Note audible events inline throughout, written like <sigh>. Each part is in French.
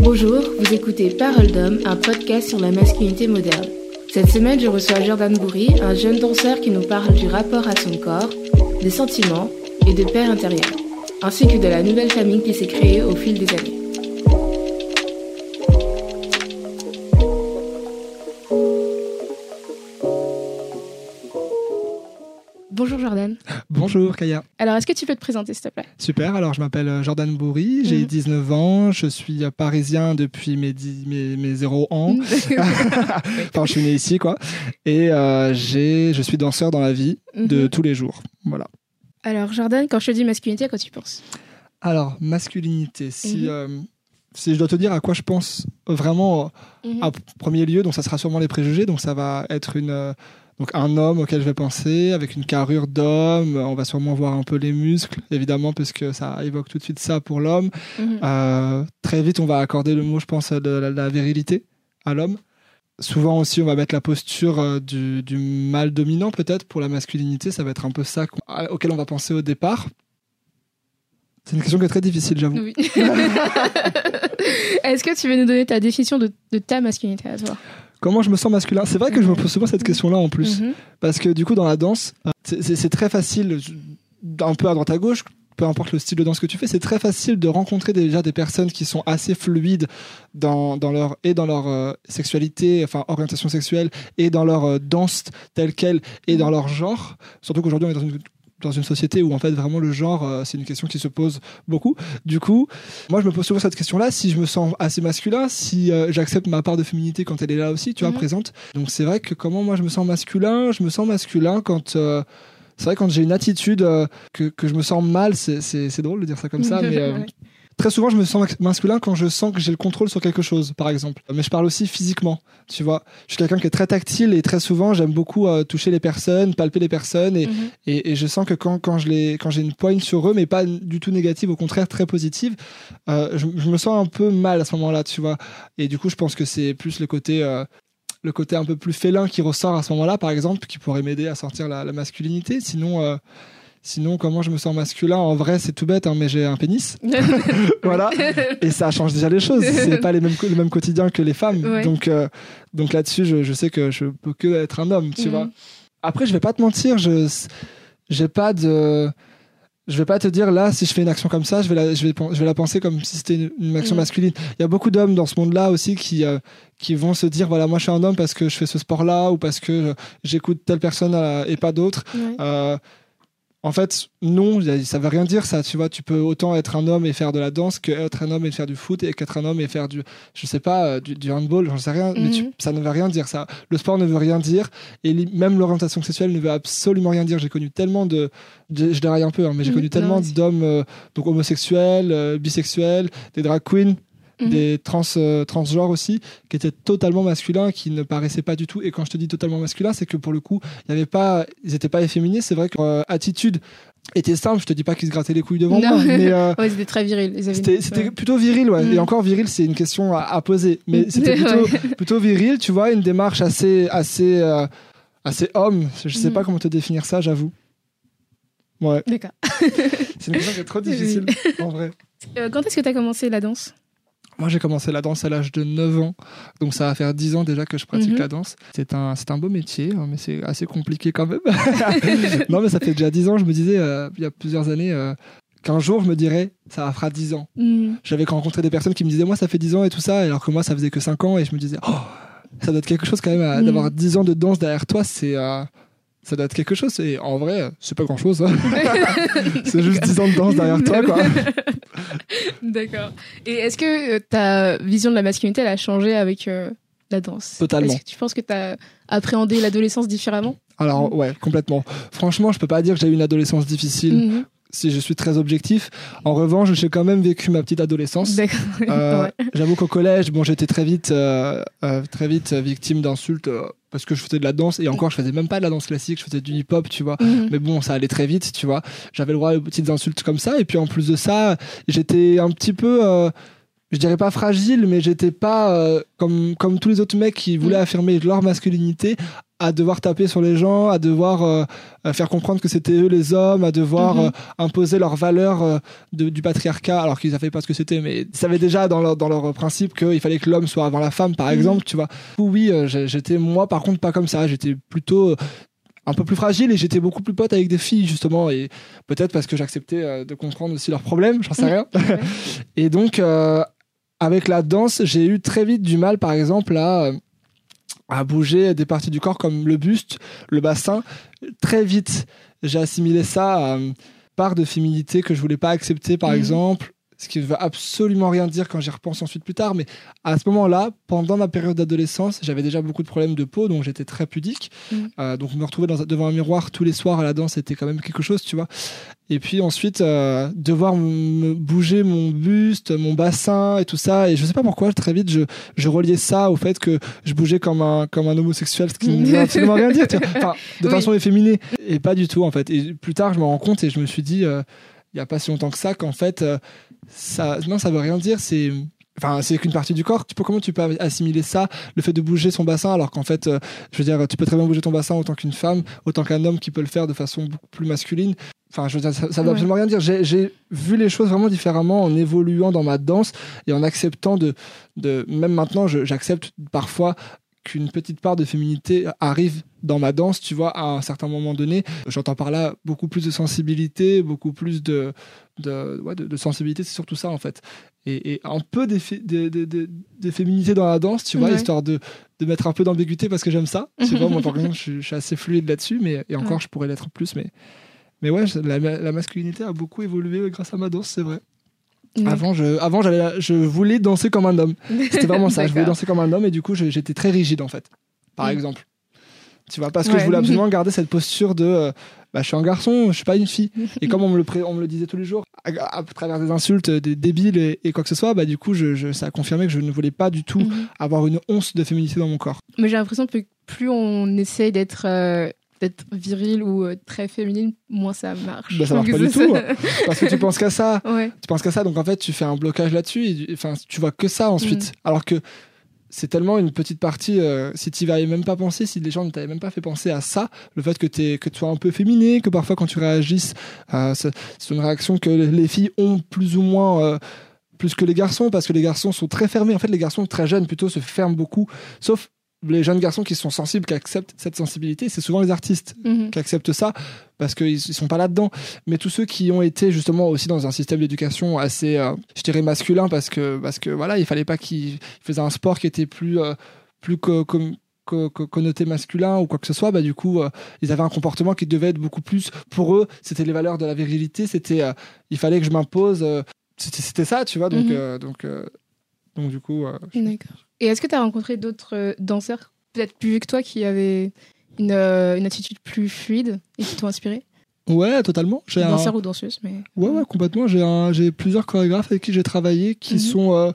Bonjour, vous écoutez Parole d'homme, un podcast sur la masculinité moderne. Cette semaine, je reçois Jordan Bourri, un jeune danseur qui nous parle du rapport à son corps, des sentiments et de père intérieur, ainsi que de la nouvelle famille qui s'est créée au fil des années. Bonjour Kaya. Alors, est-ce que tu peux te présenter, s'il te plaît? Super, alors je m'appelle euh, Jordan Bourri, j'ai Mhm. 19 ans, je suis euh, parisien depuis mes, 10 mes, mes 0 ans. <laughs> enfin, je suis né ici, quoi. Et euh, je suis danseur dans la vie de Mhm. tous les jours. Voilà. Alors, Jordan, quand je te dis masculinité, à quoi tu penses? Alors, masculinité, si, Mhm. euh, si je dois te dire à quoi je pense vraiment Mhm. en premier lieu, donc ça sera sûrement les préjugés, donc ça va être une, donc un homme auquel je vais penser, avec une carrure d'homme, on va sûrement voir un peu les muscles, évidemment, parce que ça évoque tout de suite ça pour l'homme. Mhm. Euh, très vite, on va accorder le mot, je pense, de la, la virilité à l'homme. Souvent aussi, on va mettre la posture euh, du, du mâle dominant, peut-être, pour la masculinité. Ça va être un peu ça auquel on va penser au départ. C'est une question qui est très difficile, j'avoue. Oui. <laughs> Est-ce que tu veux nous donner ta définition de, de ta masculinité à toi? Comment je me sens masculin? C'est vrai que je me pose souvent cette question-là en plus. Mhm. Parce que du coup, dans la danse, euh, c'est- très facile, un peu à droite à gauche, peu importe le style de danse que tu fais, c'est très facile de rencontrer déjà des personnes qui sont assez fluides dans, dans leur, et dans leur euh, sexualité, enfin orientation sexuelle, et dans leur euh, danse telle qu'elle, et dans leur genre. Surtout qu'aujourd'hui, on est dans une dans une société où en fait vraiment le genre euh, c'est une question qui se pose beaucoup du coup moi je me pose souvent cette question là si je me sens assez masculin si euh, j'accepte ma part de féminité quand elle est là aussi tu vois Mhm. présente donc c'est vrai que comment moi je me sens masculin? Je me sens masculin quand euh, c'est vrai quand j'ai une attitude euh, que, que je me sens mal c'est, c'est, c'est drôle de dire ça comme ça <laughs> mais euh. Très souvent je me sens masculin quand je sens que j'ai le contrôle sur quelque chose par exemple mais je parle aussi physiquement tu vois je suis quelqu'un qui est très tactile et très souvent j'aime beaucoup euh, toucher les personnes palper les personnes et, Mhm. et, et je sens que quand, quand, j'ai une poigne sur eux, mais pas du tout négative, au contraire très positive, euh, je, je me sens un peu mal à ce moment-là, tu vois. Et du coup, je pense que c'est plus le côté, euh, le côté un peu plus félin qui ressort à ce moment-là, par exemple, qui pourrait m'aider à sortir la, la masculinité. Sinon, euh, sinon, comment je me sens masculin En vrai, c'est tout bête, hein, mais j'ai un pénis. <laughs> voilà. Et ça change déjà les choses. C'est pas les mêmes, le même quotidien que les femmes. Ouais. Donc, euh, donc là-dessus, je, je sais que je peux que être un homme, tu Mhm. vois. Après, je vais pas te mentir, je j'ai pas de je vais pas te dire là si je fais une action comme ça je vais la, je vais, je vais la penser comme si c'était une, une action Mhm. masculine il y a beaucoup d'hommes dans ce monde là aussi qui euh, qui vont se dire voilà moi je suis un homme parce que je fais ce sport là ou parce que j'écoute telle personne euh, et pas d'autres euh, en fait, non, ça veut rien dire ça. Tu vois, tu peux autant être un homme et faire de la danse qu'être un homme et faire du foot et qu'être un homme et faire du, je sais pas, euh, du, du handball, j'en sais rien. Mais tu- Mhm. ça ne veut rien dire ça. Le sport ne veut rien dire et même l'orientation sexuelle ne veut absolument rien dire. J'ai connu tellement de, de- je déraille un peu, hein, mais j'ai Mhm. connu tellement d'hommes euh, donc homosexuels, euh, bisexuels, des drag queens. Mhm. Des trans, euh, transgenres aussi, qui étaient totalement masculins, qui ne paraissaient pas du tout. Et quand je te dis totalement masculin, c'est que pour le coup, il y avait pas, ils n'étaient pas efféminés. C'est vrai que leur attitude était simple. Je te dis pas qu'ils se grattaient les couilles devant Non. moi, mais euh, <laughs> Ouais, c'était très viril. c'était ouais. plutôt viril, ouais. Et encore viril, c'est une question à, à poser. Mais <laughs> c'était plutôt, viril, tu vois, une démarche assez, assez, euh, assez homme. Je sais pas comment te définir ça, j'avoue. Ouais, D'accord. <laughs> c'est une question qui est trop difficile, en vrai. Euh, quand est-ce que tu as commencé la danse? Moi, j'ai commencé la danse à l'âge de 9 ans. Donc, ça va faire 10 ans déjà que je pratique Mhm. la danse. C'est un, c'est un beau métier, hein, mais c'est assez compliqué quand même. <laughs> non, mais ça fait déjà 10 ans. Je me disais, euh, il y a plusieurs années, euh, qu'un jour, je me dirais, ça fera 10 ans. Mhm. J'avais rencontré des personnes qui me disaient, moi, ça fait 10 ans et tout ça, alors que moi, ça faisait que 5 ans. Et je me disais, oh, ça doit être quelque chose quand même, euh, Mhm. d'avoir 10 ans de danse derrière toi, c'est. euh, ça doit être quelque chose. Et en vrai, c'est pas grand chose. <laughs> c'est juste 10 ans de danse derrière toi, quoi. <laughs> D'accord. Et est-ce que euh, ta vision de la masculinité elle a changé avec euh, la danse? Totalement. Est-ce que tu penses que tu as appréhendé l'adolescence différemment? Alors, ouais, complètement. Franchement, je peux pas dire que j'ai eu une adolescence difficile. Mhm. si je suis très objectif. En revanche, j'ai quand même vécu ma petite adolescence. D'accord. Euh, <laughs> Ouais. J'avoue qu'au collège, bon, j'étais très vite, euh, euh, très vite victime d'insultes parce que je faisais de la danse et encore, je faisais même pas de la danse classique, je faisais du hip-hop, tu vois. Mhm. Mais bon, ça allait très vite, tu vois. J'avais le droit aux petites insultes comme ça. Et puis en plus de ça, j'étais un petit peu. euh, je dirais pas fragile, mais j'étais pas euh, comme comme tous les autres mecs qui voulaient Mm. affirmer leur masculinité, à devoir taper sur les gens, à devoir euh, à faire comprendre que c'était eux les hommes, à devoir Mhm. euh, imposer leurs valeurs euh, de- du patriarcat, alors qu'ils savaient pas ce que c'était, mais ils savaient déjà dans leur dans leur principe qu'il fallait que l'homme soit avant la femme, par Mhm. exemple, tu vois. Oui, euh, j'étais moi par contre pas comme ça, j'étais plutôt euh, un peu plus fragile et j'étais beaucoup plus pote avec des filles justement et peut-être parce que j'acceptais euh, de comprendre aussi leurs problèmes, j'en sais Mhm. rien. <laughs> Et donc, euh, avec la danse, j'ai eu très vite du mal, par exemple, à, euh, à bouger des parties du corps comme le buste, le bassin. Très vite, j'ai assimilé ça à une part de féminité que je voulais pas accepter, par Mhm. exemple. Ce qui ne veut absolument rien dire quand j'y repense ensuite plus tard. Mais à ce moment-là, pendant ma période d'adolescence, j'avais déjà beaucoup de problèmes de peau, donc j'étais très pudique. Mhm. Euh, donc me retrouver dans, devant un miroir tous les soirs à la danse, c'était quand même quelque chose, tu vois. Et puis ensuite, euh, devoir me bouger mon buste, mon bassin et tout ça. Et je sais pas pourquoi, très vite, je, je reliais ça au fait que je bougeais comme un, comme un homosexuel, ce qui ne veut <laughs> absolument rien dire, tu vois. Enfin, de Oui. façon efféminée. Et pas du tout, en fait. Et plus tard, je me rends compte et je me suis dit, euh, il y a pas si longtemps que ça, qu'en fait, euh, ça, non, ça veut rien dire. C'est. Enfin, c'est qu'une partie du corps. Tu peux, comment tu peux assimiler ça, le fait de bouger son bassin, alors qu'en fait, euh, je veux dire, tu peux très bien bouger ton bassin autant qu'une femme, autant qu'un homme qui peut le faire de façon beaucoup plus masculine. Enfin, je veux dire, ça, ça veut Ouais. absolument rien dire. J'ai- vu les choses vraiment différemment en évoluant dans ma danse et en acceptant de, de même maintenant, j'accepte parfois qu'une petite part de féminité arrive dans ma danse, tu vois, à un certain moment donné. J'entends par là beaucoup plus de sensibilité, beaucoup plus de, de, ouais, de, de sensibilité, c'est surtout ça en fait. Et, et un peu d'effé- de, de, de- de féminité dans la danse, tu vois, Ouais. histoire de, de mettre un peu d'ambiguïté parce que j'aime ça. <laughs> Tu vois, moi par exemple, je, suis- je suis assez fluide là-dessus, mais et encore, Ouais. je pourrais l'être plus, mais. Mais ouais, la, la masculinité a beaucoup évolué grâce à ma danse, c'est vrai. Avant, je, avant j'allais, je voulais danser comme un homme. C'était vraiment ça. Je voulais danser comme un homme et du coup, j'étais très rigide en fait. Par Mm. exemple. Tu vois, parce que je voulais absolument <laughs> garder cette posture de euh, bah, je suis un garçon, je suis pas une fille. <laughs> Et comme on me le, on me le disait tous les jours, à, à travers des insultes, des débiles et, et quoi que ce soit, bah, du coup, je, je- ça a confirmé que je ne voulais pas du tout Mhm. avoir une once de féminité dans mon corps. Mais j'ai l'impression que plus on essaye d'être euh, d'être viril ou euh, très féminine, moins ça marche. Bah, ça marche pas du tout. <laughs> Parce que tu penses qu'à ça. ouais. tu penses qu'à ça, donc en fait, tu fais un blocage là-dessus, enfin, tu vois que ça ensuite. Mm. Alors que c'est tellement une petite partie, euh, si tu avais même pas pensé, si les gens ne t'avaient même pas fait penser à ça, le fait que, t'es- que tu sois un peu féminé, que parfois quand tu réagisses, euh, c'est c'est une réaction que les filles ont plus ou moins. euh, plus que les garçons, parce que les garçons sont très fermés. En fait, les garçons très jeunes plutôt se ferment beaucoup, sauf les jeunes garçons qui sont sensibles, qui acceptent cette sensibilité. C'est souvent les artistes Mhm. qui acceptent ça parce qu'ils ils sont pas là-dedans. Mais tous ceux qui ont été justement aussi dans un système d'éducation assez, euh, je dirais masculin, parce que parce que voilà, il fallait pas qu'ils faisaient un sport qui était plus euh, plus co- connoté masculin ou quoi que ce soit. Bah du coup, euh, ils avaient un comportement qui devait être beaucoup plus pour eux. C'était les valeurs de la virilité. C'était il fallait que je m'impose. c'était ça, tu vois. Donc Mhm. donc donc du coup. euh, D'accord. Et est-ce que tu as rencontré d'autres euh, danseurs, peut-être plus vieux que toi, qui avaient une, euh, une attitude plus fluide et qui t'ont inspiré? Ouais, totalement. J'ai un- Danseur ou danseuse, mais. Ouais, ouais, complètement. J'ai un- j'ai plusieurs chorégraphes avec qui j'ai travaillé qui Mhm. sont. euh,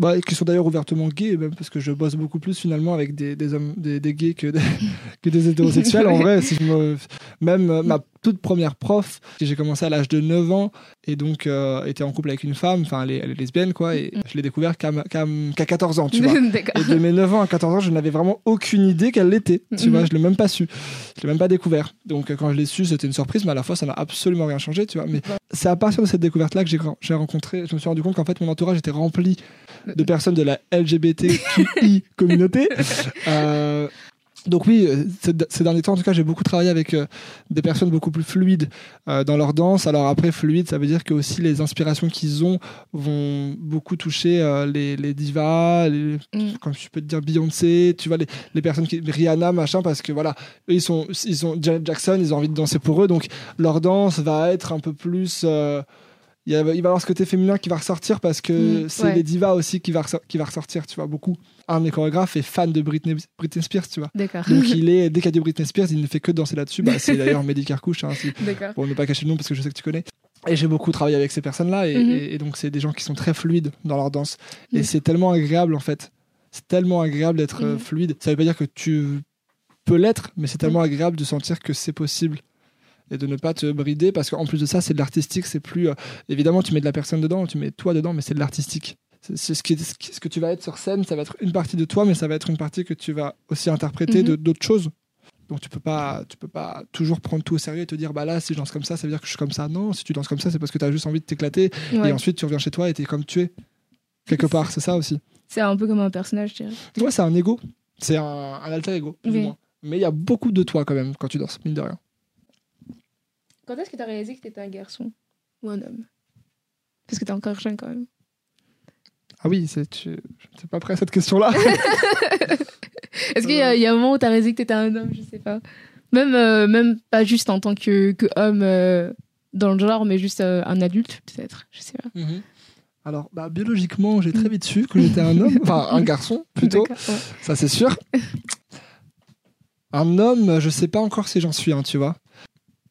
bah, qui sont d'ailleurs ouvertement gays, même parce que je bosse beaucoup plus finalement avec des, des hommes, des, des gays que des, <laughs> que des <laughs> hétérosexuels. En vrai, si je me, même euh, ma toute première prof, j'ai commencé à l'âge de 9 ans et donc euh, était en couple avec une femme, enfin elle, est- elle est lesbienne quoi, et Mhm. je l'ai découvert qu'à qu'à- qu'à 14 ans, tu vois. <laughs> Et de mes 9 ans à 14 ans, je n'avais vraiment aucune idée qu'elle l'était. Tu Mhm. vois, je l'ai même pas su. Je l'ai même pas découvert. Donc euh, quand je l'ai su, c'était une surprise, mais à la fois, ça n'a absolument rien changé, tu vois. Mais c'est à partir de cette découverte-là que j'ai j'ai rencontré, je me suis rendu compte qu'en fait, mon entourage était rempli de personnes de la LGBTQI communauté. <laughs> Euh, donc oui, euh, ces, ces derniers temps, en tout cas, j'ai beaucoup travaillé avec euh, des personnes beaucoup plus fluides euh, dans leur danse. Alors après, fluide, ça veut dire que aussi les inspirations qu'ils ont vont beaucoup toucher euh, les, les divas, les, Mm. comme je peux te dire Beyoncé, tu vois, les, les personnes qui Rihanna, machin, parce que voilà, eux, ils sont, ils sont Janet Jackson, ils ont envie de danser pour eux, donc leur danse va être un peu plus. Il, y a- il va y avoir ce côté féminin qui va ressortir parce que Mm, c'est ouais. les divas aussi qui va, qui va ressortir, tu vois, beaucoup. Un de mes chorégraphes est fan de Britney, Britney Spears, tu vois. D'accord. Donc <laughs> il est, dès qu'il y a du Britney Spears, il ne fait que danser là-dessus. Bah, c'est d'ailleurs Mehdi Carcouche, hein, si- pour ne pas cacher le nom parce que je sais que tu connais. Et j'ai beaucoup travaillé avec ces personnes-là et, Mhm. et- et donc c'est des gens qui sont très fluides dans leur danse. Et Mhm. c'est tellement agréable en fait. C'est tellement agréable d'être euh, Mhm. fluide. Ça veut pas dire que tu peux l'être, mais c'est tellement agréable de sentir que c'est possible et de ne pas te brider parce qu'en plus de ça, c'est de l'artistique. C'est plus euh, évidemment tu mets de la personne dedans, tu mets toi dedans, mais c'est de l'artistique. c'est ce, qui, que tu vas être sur scène, ça va être une partie de toi, mais ça va être une partie que tu vas aussi interpréter Mhm. d'autres choses. Donc tu peux pas, tu peux pas toujours prendre tout au sérieux et te dire bah là si je danse comme ça, ça veut dire que je suis comme ça. Non, si tu danses comme ça, c'est parce que tu as juste envie de t'éclater Ouais. et ensuite tu reviens chez toi et t'es comme tu es quelque part. C'est ça aussi. C'est un peu comme un personnage, je dirais. Ouais, c'est un ego, c'est un, un alter ego plus Oui. ou moins. Mais il y a beaucoup de toi quand même quand tu danses, mine de rien. Quand est-ce que tu as réalisé que tu étais un garçon ou un homme? Parce que tu es encore jeune quand même. Ah oui, c'est tu... je n'étais pas prêt à cette question-là. <laughs> Est-ce qu'il y, a- il y a un moment où tu as réalisé que tu étais un homme? Je sais pas. Même, euh, même pas juste en tant que, que homme euh, dans le genre, mais juste euh, un adulte, peut-être. Je sais pas. Alors, bah, biologiquement, j'ai très vite su que <laughs> j'étais un homme, enfin un garçon plutôt, ouais. ça c'est sûr. Un homme, je sais pas encore si j'en suis un, tu vois.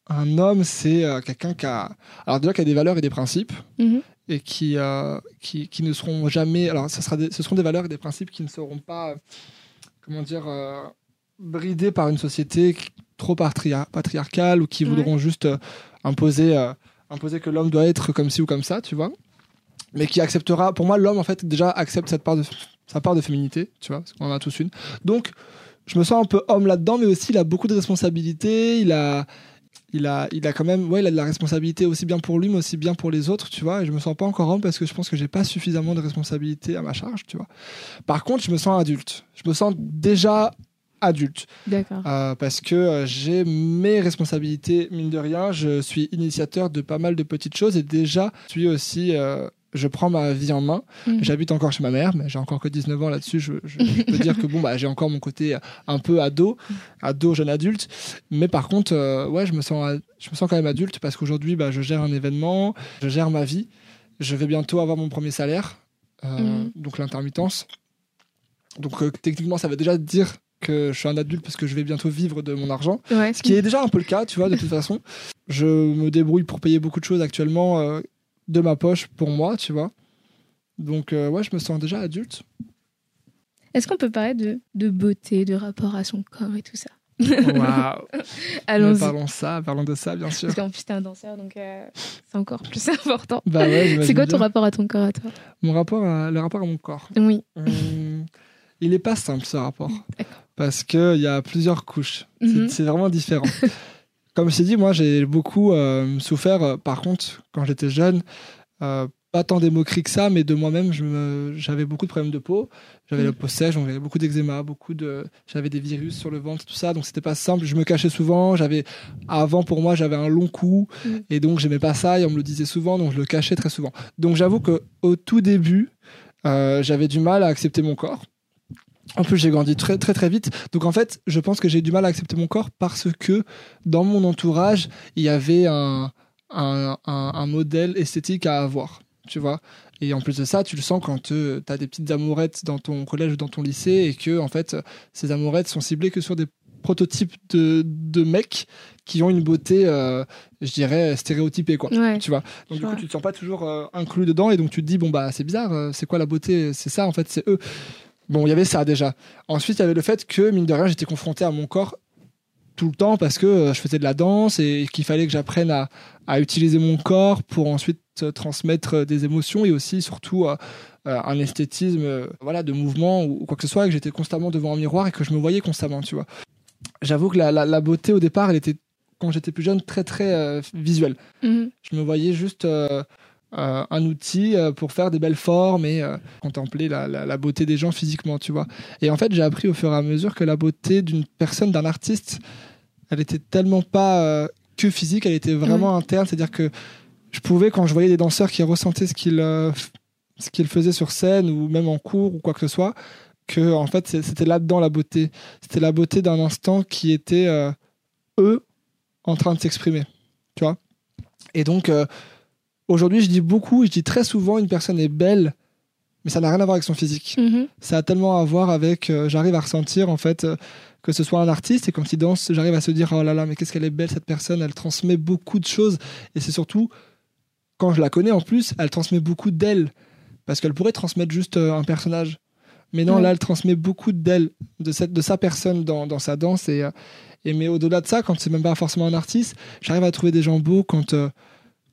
Un homme, c'est euh, quelqu'un qui a, alors déjà qui a des valeurs et des principes Mhm. et qui, euh, qui, qui ne seront jamais, alors ce, sera des- ce seront des valeurs et des principes qui ne seront pas, comment dire, euh, bridés par une société trop patria- patriarcale ou qui Ouais. voudront juste imposer, imposer que l'homme doit être comme ci ou comme ça, tu vois. Mais qui acceptera, pour moi, l'homme en fait déjà accepte cette part de, sa part de féminité, tu vois, parce qu'on en a tous une. Donc, je me sens un peu homme là-dedans, mais aussi il a beaucoup de responsabilités, il a, il a, il a quand même, ouais, il a de la responsabilité aussi bien pour lui, mais aussi bien pour les autres, tu vois. Et je me sens pas encore homme parce que je pense que j'ai pas suffisamment de responsabilités à ma charge, tu vois. Par contre, je me sens adulte. Je me sens déjà adulte D'accord. euh, parce que euh, j'ai mes responsabilités, mine de rien. Je suis initiateur de pas mal de petites choses et déjà, je suis aussi. euh, je prends ma vie en main. Mhm. J'habite encore chez ma mère, mais j'ai encore que 19 ans là-dessus. Je, je- je peux <laughs> dire que bon, bah, j'ai encore mon côté euh, un peu ado, ado, jeune adulte. Mais par contre, euh, ouais, je me, sens, je me sens quand même adulte parce qu'aujourd'hui, bah, je gère un événement, je gère ma vie. Je vais bientôt avoir mon premier salaire, euh, Mhm. donc l'intermittence. Donc euh, techniquement, ça veut déjà dire que je suis un adulte parce que je vais bientôt vivre de mon argent. Ouais. Ce qui est déjà un peu le cas, tu vois, de toute façon. Je me débrouille pour payer beaucoup de choses actuellement de ma poche pour moi, tu vois. Donc, euh, ouais, je me sens déjà adulte. Est-ce qu'on peut parler de, de beauté, de rapport à son corps et tout ça? Waouh! <laughs> Allons-y. Parlons ça, parlons de ça, bien sûr. Parce qu'en plus, t'es un danseur, donc euh, c'est encore plus <laughs> important. Bah ouais, c'est quoi ton bien. rapport à ton corps à toi? Mon rapport à, le rapport à mon corps. Oui. Hum, il est pas simple, ce rapport. Parce qu'il y a plusieurs couches. C'est- Mhm. C'est vraiment différent. <laughs> Comme je t'ai dit, moi, j'ai beaucoup euh, souffert, euh, par contre, quand j'étais jeune, euh, pas tant des moqueries que ça, mais de moi-même, j'avais beaucoup de problèmes de peau. J'avais Mhm. la peau sèche, donc j'avais beaucoup d'eczéma, beaucoup de, j'avais des virus sur le ventre, tout ça, donc c'était pas simple. Je me cachais souvent. J'avais, avant pour moi, j'avais un long cou, Mhm. et donc j'aimais pas ça, et on me le disait souvent, donc je le cachais très souvent. Donc j'avoue que au tout début, euh, j'avais du mal à accepter mon corps. En plus, j'ai grandi très très très vite. Donc en fait, je pense que j'ai du mal à accepter mon corps parce que dans mon entourage, il y avait un, un, un- un modèle esthétique à avoir, tu vois. Et en plus de ça, tu le sens quand tu as des petites amourettes dans ton collège ou dans ton lycée et que en fait, ces amourettes sont ciblées que sur des prototypes de, de mecs qui ont une beauté, euh, je dirais, stéréotypée, quoi. Ouais. Tu vois. Donc, du coup, tu te sens pas toujours euh, inclus dedans et donc tu te dis, bon, bah, c'est bizarre, euh, c'est quoi la beauté? C'est ça, en fait, c'est eux. Bon, il y avait ça déjà. Ensuite, il y avait le fait que, mine de rien, j'étais confronté à mon corps tout le temps parce que euh, je faisais de la danse et qu'il fallait que j'apprenne à, à utiliser mon corps pour ensuite euh, transmettre euh, des émotions et aussi, surtout, euh, un esthétisme euh, voilà, de mouvement ou, quoi que ce soit, et que j'étais constamment devant un miroir et que je me voyais constamment, tu vois. J'avoue que la, la- la beauté, au départ, elle était, quand j'étais plus jeune, très, très euh, visuelle. Mhm. Je me voyais juste euh, un outil euh, pour faire des belles formes et euh, contempler la, la- la beauté des gens physiquement, tu vois. Et en fait, j'ai appris au fur et à mesure que la beauté d'une personne, d'un artiste, elle était tellement pas que physique, elle était vraiment interne. C'est-à-dire que je pouvais, quand je voyais des danseurs qui ressentaient ce qu'ils ce qu'ils faisaient sur scène ou même en cours ou quoi que ce soit, que en fait c'était là-dedans la beauté. C'était la beauté d'un instant qui était eux en train de s'exprimer, tu vois. Et donc aujourd'hui, je dis beaucoup, je dis très souvent, une personne est belle, mais ça n'a rien à voir avec son physique. Mhm. ça a tellement à voir avec euh, j'arrive à ressentir en fait euh, que ce soit un artiste et quand il danse j'arrive à se dire oh là là mais qu'est-ce qu'elle est belle cette personne elle transmet beaucoup de choses et c'est surtout quand je la connais en plus elle transmet beaucoup d'elle parce qu'elle pourrait transmettre juste euh, un personnage. Mais non là elle transmet beaucoup d'elle de cette de sa personne dans, dans sa danse et, et mais au-delà de ça quand c'est même pas forcément un artiste j'arrive à trouver des gens beaux quand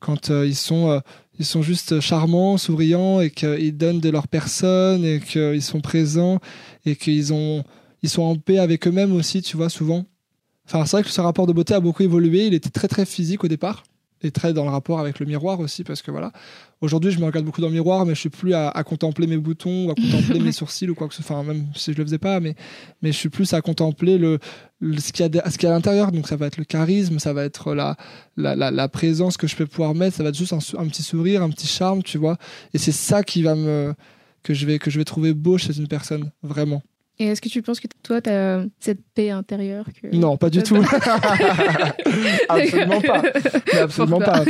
quand euh, ils sont euh, ils sont juste charmants, souriants et qu'ils donnent de leur personne et qu'ils sont présents et qu'ils ont ils sont en paix avec eux-mêmes aussi, tu vois, souvent. Enfin, c'est vrai que ce rapport de beauté a beaucoup évolué. Il était très très physique au départ et très dans le rapport avec le miroir aussi parce que voilà. Aujourd'hui, je me regarde beaucoup dans le miroir, mais je suis plus à, contempler mes boutons ou à contempler <laughs> mes sourcils ou quoi que ce soit. Enfin, même si je le faisais pas, mais mais je suis plus à contempler le, ce qu'il y qu'il y a à l'intérieur. Donc ça va être le charisme, ça va être la la, la, présence que je peux pouvoir mettre. Ça va être juste un, petit sourire, un petit charme, tu vois. Et c'est ça qui va me que je vais que je vais trouver beau chez une personne vraiment. Et est-ce que tu penses que toi, tu as cette paix intérieure que... Non, pas du tout. <laughs> absolument pas. absolument pas.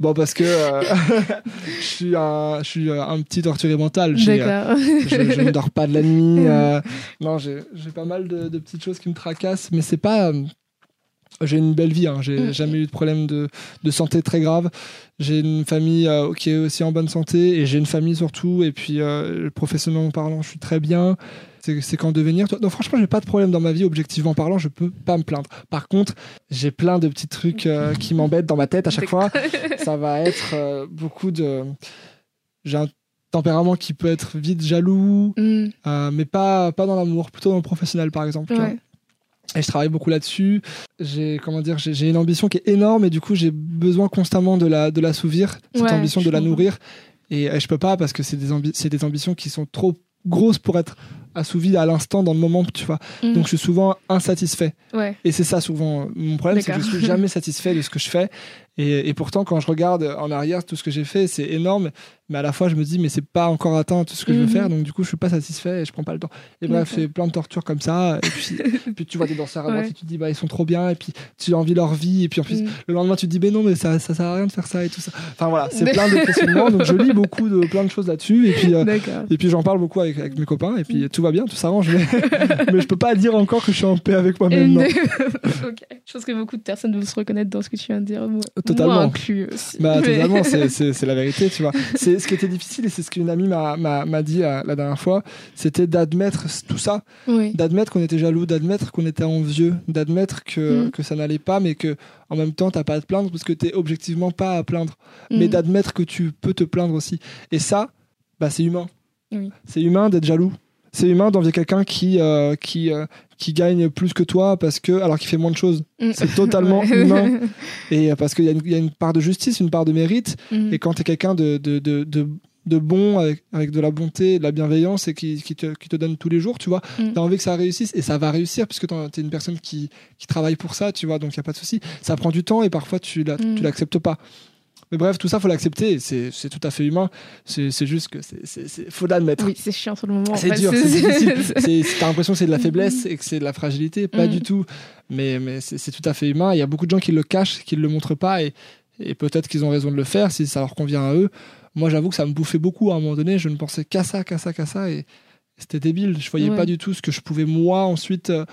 Bon, parce que euh, <laughs> je suis, un, je suis un petit torturé mental. D'accord. je, je, ne dors pas de la nuit. <laughs> Euh, non, j'ai pas mal de, de, petites choses qui me tracassent, mais c'est pas euh, j'ai une belle vie, hein. j'ai mm. jamais eu de problème de, de santé très grave. J'ai une famille euh, qui est aussi en bonne santé et j'ai une famille surtout. Et puis, euh, professionnellement parlant, je suis très bien. C'est qu'en devenir. Donc, franchement, j'ai pas de problème dans ma vie, objectivement parlant, je peux pas me plaindre. Par contre, j'ai plein de petits trucs euh, <laughs> qui m'embêtent dans ma tête à chaque fois. Ça va être beaucoup de. J'ai un tempérament qui peut être vite jaloux, mm. mais pas, pas dans l'amour, plutôt dans le professionnel, par exemple. Et je travaille beaucoup là-dessus. J'ai comment dire, j'ai une ambition qui est énorme et du coup j'ai besoin constamment de la de l'assouvir, cette ambition de la nourrir. Et, et, je peux pas parce que c'est des, c'est des ambitions qui sont trop grosses pour être assouvies à l'instant dans le moment, tu vois. Mhm. Donc je suis souvent insatisfait. Ouais. Et c'est ça souvent mon problème, c'est que je suis <laughs> jamais satisfait de ce que je fais. Et, et, pourtant quand je regarde en arrière tout ce que j'ai fait, c'est énorme. Mais à la fois je me dis mais c'est pas encore atteint tout ce que je veux mhm. faire. Donc du coup je suis pas satisfait et je prends pas le temps. Et bref c'est plein de tortures comme ça. Et puis, <laughs> puis tu vois des danseurs à et tu te dis bah ils sont trop bien. Et puis tu envie leur vie. Et puis en plus mhm. le lendemain tu te dis mais non mais ça ça sert à rien de faire ça et tout ça. Enfin voilà c'est <laughs> plein de questionnements. Donc je lis beaucoup de plein de choses là-dessus. Et puis euh, et puis j'en parle beaucoup avec, avec, mes copains. Et puis tout va bien tout s'arrange mais, <laughs> mais je peux pas dire encore que je suis en paix avec moi-même <laughs> ok je pense que beaucoup de personnes vont se reconnaître dans ce que tu viens de dire moi, totalement moi inclus aussi bah totalement <laughs> c'est la vérité tu vois c'est ce qui était difficile, et c'est ce qu'une amie m'a dit euh, la, dernière fois, c'était d'admettre tout ça, d'admettre qu'on était jaloux, d'admettre qu'on était envieux, d'admettre que, mm. que ça n'allait pas, mais que en même temps, t'as pas à te plaindre parce que t'es objectivement pas à plaindre, mais mm. d'admettre que tu peux te plaindre aussi. Et ça, bah, c'est humain. C'est humain d'être jaloux. C'est humain d'envier quelqu'un qui, euh, qui, euh, qui gagne plus que toi parce que alors qu'il fait moins de choses. Mm. C'est totalement <laughs> humain. <laughs> Et parce qu'il y, y, a une part de justice, une part de mérite. Et quand tu es quelqu'un de, de, de, de bon, avec, de la bonté, de la bienveillance et qui, qui, te, qui te, donne tous les jours, tu vois. Mm. Tu as envie que ça réussisse et ça va réussir puisque tu es une personne qui, qui, travaille pour ça, tu vois, donc il n'y a pas de souci. Ça prend du temps et parfois tu mm. l'acceptes pas. Mais bref, tout ça, faut l'accepter. C'est tout à fait humain. C'est juste que c'est faut l'admettre. Oui, c'est chiant sur le moment. C'est dur, c'est <laughs> difficile. T'as l'impression que c'est de la faiblesse et que c'est de la fragilité. Pas mm. du tout. Mais, mais c'est tout à fait humain. Il y a beaucoup de gens qui le cachent, qui ne le montrent pas. Et, et peut-être qu'ils ont raison de le faire si ça leur convient à eux. Moi, j'avoue que ça me bouffait beaucoup à un moment donné. Je ne pensais qu'à ça, qu'à ça, qu'à ça. Et c'était débile. Je voyais pas du tout ce que je pouvais, moi, ensuite euh,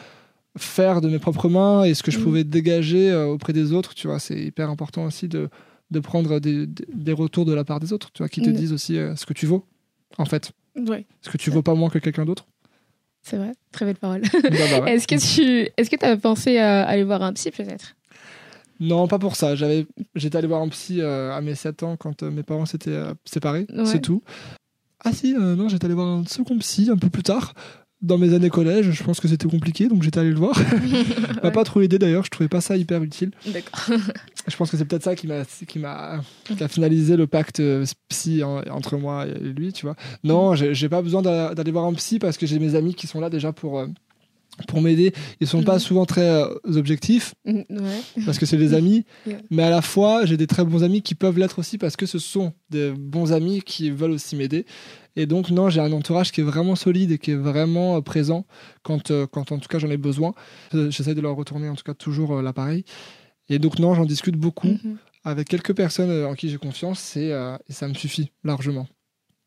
faire de mes propres mains et ce que je mm. pouvais dégager euh, auprès des autres. Tu vois, c'est hyper important aussi de, de prendre des, des, retours de la part des autres, tu vois, qui te mm. disent aussi euh, ce que tu vaux, en fait. Ouais. Est-ce que tu vaux pas moins que quelqu'un d'autre C'est vrai, très belle parole. Bah, bah, <laughs> est-ce que tu est-ce que as pensé à aller voir un psy peut-être? Non, pas pour ça. J'avais, j'étais allé voir un psy euh, à mes 7 ans quand euh, mes parents s'étaient euh, séparés, c'est tout. Ah si, non, j'étais allé voir un second psy un peu plus tard. Dans mes années collège, je pense que c'était compliqué, donc j'étais allé le voir. <laughs> m'a pas trop aidé d'ailleurs, je trouvais pas ça hyper utile. D'accord. je pense que c'est peut-être ça qui m'a, qui m'a, qui a finalisé le pacte psy entre moi et lui, tu vois. Non, j'ai pas besoin d'aller voir un psy parce que j'ai mes amis qui sont là déjà pour pour m'aider. Ils sont pas mhm. souvent très euh, objectifs mhm, parce que c'est des amis, <laughs> mais à la fois j'ai des très bons amis qui peuvent l'être aussi parce que ce sont des bons amis qui veulent aussi m'aider. Et donc non, j'ai un entourage qui est vraiment solide et qui est vraiment euh, présent quand, euh, quand en tout cas j'en ai besoin. J'essaie de leur retourner en tout cas toujours l'appareil. Et donc non, j'en discute beaucoup mhm. avec quelques personnes en qui j'ai confiance et, et, ça me suffit largement.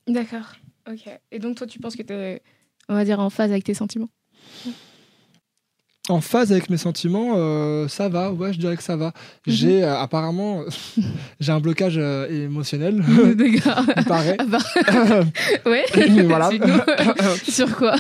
D'accord. Ok. Et donc toi, tu penses que tu es, on va dire, en phase avec tes sentiments? En phase avec mes sentiments, euh, ça va, ouais, je dirais que ça va. Mhm. J'ai euh, apparemment, <laughs> j'ai un blocage euh, émotionnel. <laughs> D'accord. il paraît. Ah bah. <laughs> ouais. voilà. Sur quoi?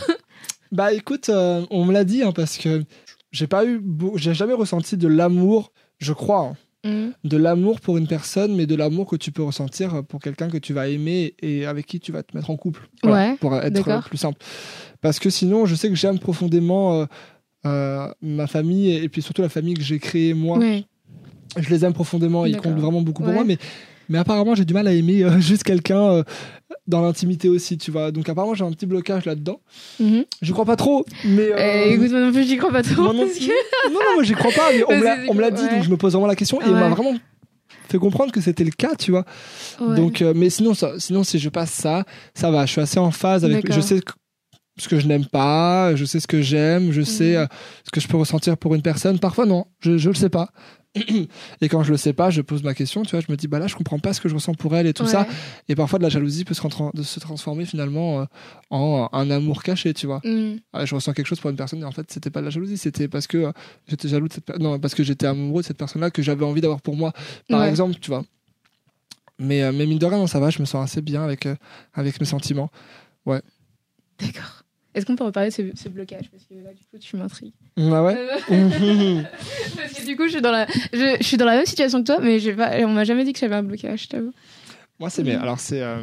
Bah écoute, on me l'a dit hein, parce que j'ai pas eu, j'ai jamais ressenti de l'amour, je crois. Hein. Mhm. de l'amour pour une personne, mais de l'amour que tu peux ressentir pour quelqu'un que tu vas aimer et avec qui tu vas te mettre en couple. Ouais, pour être plus simple. Parce que sinon, je sais que j'aime profondément ma famille et, et puis surtout la famille que j'ai créée moi. Ouais. Je les aime profondément, ils comptent vraiment beaucoup pour Ouais. moi, mais, mais apparemment j'ai du mal à aimer euh, <laughs> juste quelqu'un euh, dans l'intimité aussi, tu vois. Donc apparemment j'ai un petit blocage là-dedans. Mhm. Je crois pas trop, mais... euh, Euh, écoute, moi non plus, j'y crois pas trop. moi non parce que- non, non, moi j'y crois pas, mais on me l'a- dit, ouais. donc je me pose vraiment la question, et il Ouais. m'a vraiment fait comprendre que c'était le cas, tu vois. Ouais. Donc, euh, mais sinon, ça, sinon, si je passe ça, ça va. Je suis assez en phase avec. Je sais que- ce que je n'aime pas, je sais ce que j'aime, je sais Mhm. euh, ce que je peux ressentir pour une personne. Parfois, non, je, je le sais pas. <clears throat> Et quand je le sais pas, je pose ma question. Tu vois, je me dis, bah là, je comprends pas ce que je ressens pour elle et tout ça. Ouais. Et parfois, de la jalousie peut se, rentrer- de se transformer finalement euh, en un amour caché, tu vois. Mhm. Ah, je ressens quelque chose pour une personne et en fait c'était pas de la jalousie c'était parce que euh, j'étais jaloux de cette per- non parce que j'étais amoureux de cette personne là que j'avais envie d'avoir pour moi par Ouais. exemple tu vois mais euh, mais mine de rien non, ça va je me sens assez bien avec avec mes sentiments D'accord. Est-ce qu'on peut reparler de ce, ce blocage Parce que là, du coup, tu m'intrigues. ah ouais? Euh, <laughs> Parce que du coup, je suis dans la, je, je suis dans la même situation que toi, mais pas, on m'a jamais dit que j'avais un blocage, je t'avoue. moi c'est mes alors c'est euh,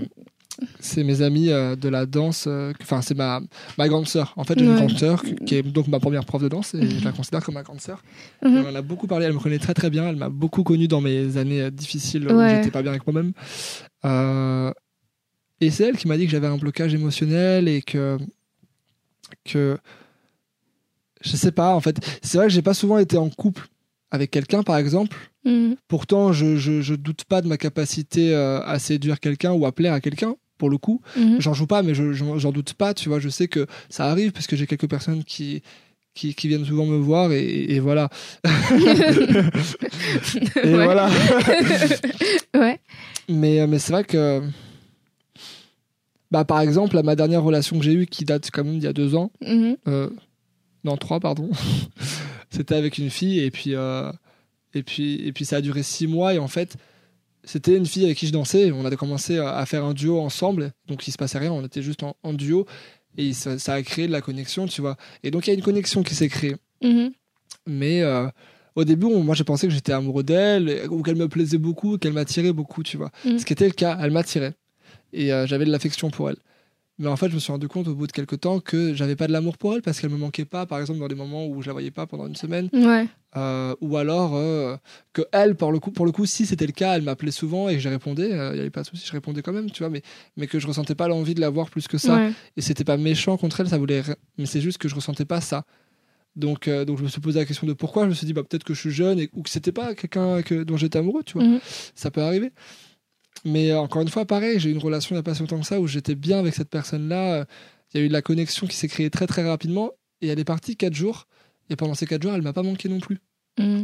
c'est mes amis euh, de la danse enfin c'est ma ma grande sœur en fait j'ai une grande sœur qui est donc ma première prof de danse et je la considère comme ma grande sœur Mhm. on en a beaucoup parlé elle me connaît très très bien elle m'a beaucoup connu dans mes années difficiles où Ouais. j'étais pas bien avec moi-même et c'est elle qui m'a dit que j'avais un blocage émotionnel et que que je sais pas en fait c'est vrai que j'ai pas souvent été en couple avec quelqu'un par exemple Mhm. pourtant je, je, je doute pas de ma capacité euh, à séduire quelqu'un ou à plaire à quelqu'un pour le coup Mhm. j'en joue pas mais je j'en doute pas tu vois je sais que ça arrive parce que j'ai quelques personnes qui qui, qui viennent souvent me voir et, et voilà <laughs> et Ouais. voilà <laughs> ouais. mais euh, mais c'est vrai que bah par exemple ma dernière relation que j'ai eue qui date quand même d'il y a deux ans Mhm. euh, non trois pardon <laughs> c'était avec une fille et puis euh, et puis et puis ça a duré six mois et en fait c'était une fille avec qui je dansais on avait commencé à à faire un duo ensemble donc il se passait rien on était juste en, en duo et ça, ça a créé de la connexion tu vois et donc il y a une connexion qui s'est créée Mhm. mais euh, au début on- moi j'ai pensé que j'étais amoureux d'elle ou qu'elle me plaisait beaucoup qu'elle m'attirait beaucoup tu vois Mhm. ce qui était le cas elle m'attirait et euh, j'avais de l'affection pour elle. Mais en fait je me suis rendu compte au bout de quelques temps que j'avais pas de l'amour pour elle parce qu'elle me manquait pas par exemple dans des moments où je la voyais pas pendant une semaine. Ouais. euh, ou alors euh, que elle pour le coup pour le coup si c'était le cas elle m'appelait souvent et je répondais euh, il y avait pas de souci je répondais quand même tu vois mais mais que je ressentais pas l'envie de la voir plus que ça. Ouais. et c'était pas méchant contre elle ça voulait mais c'est juste que je ressentais pas ça. Donc euh, donc je me suis posé la question de pourquoi. Je me suis dit bah peut-être que je suis jeune et, ou que c'était pas quelqu'un que dont j'étais amoureux tu vois. Mhm. ça peut arriver mais euh, encore une fois pareil j'ai eu une relation il y a pas si longtemps que ça où j'étais bien avec cette personne là il y a eu de la connexion qui s'est créée très très rapidement et elle est partie quatre jours et pendant ces quatre jours elle m'a pas manqué non plus Mhm.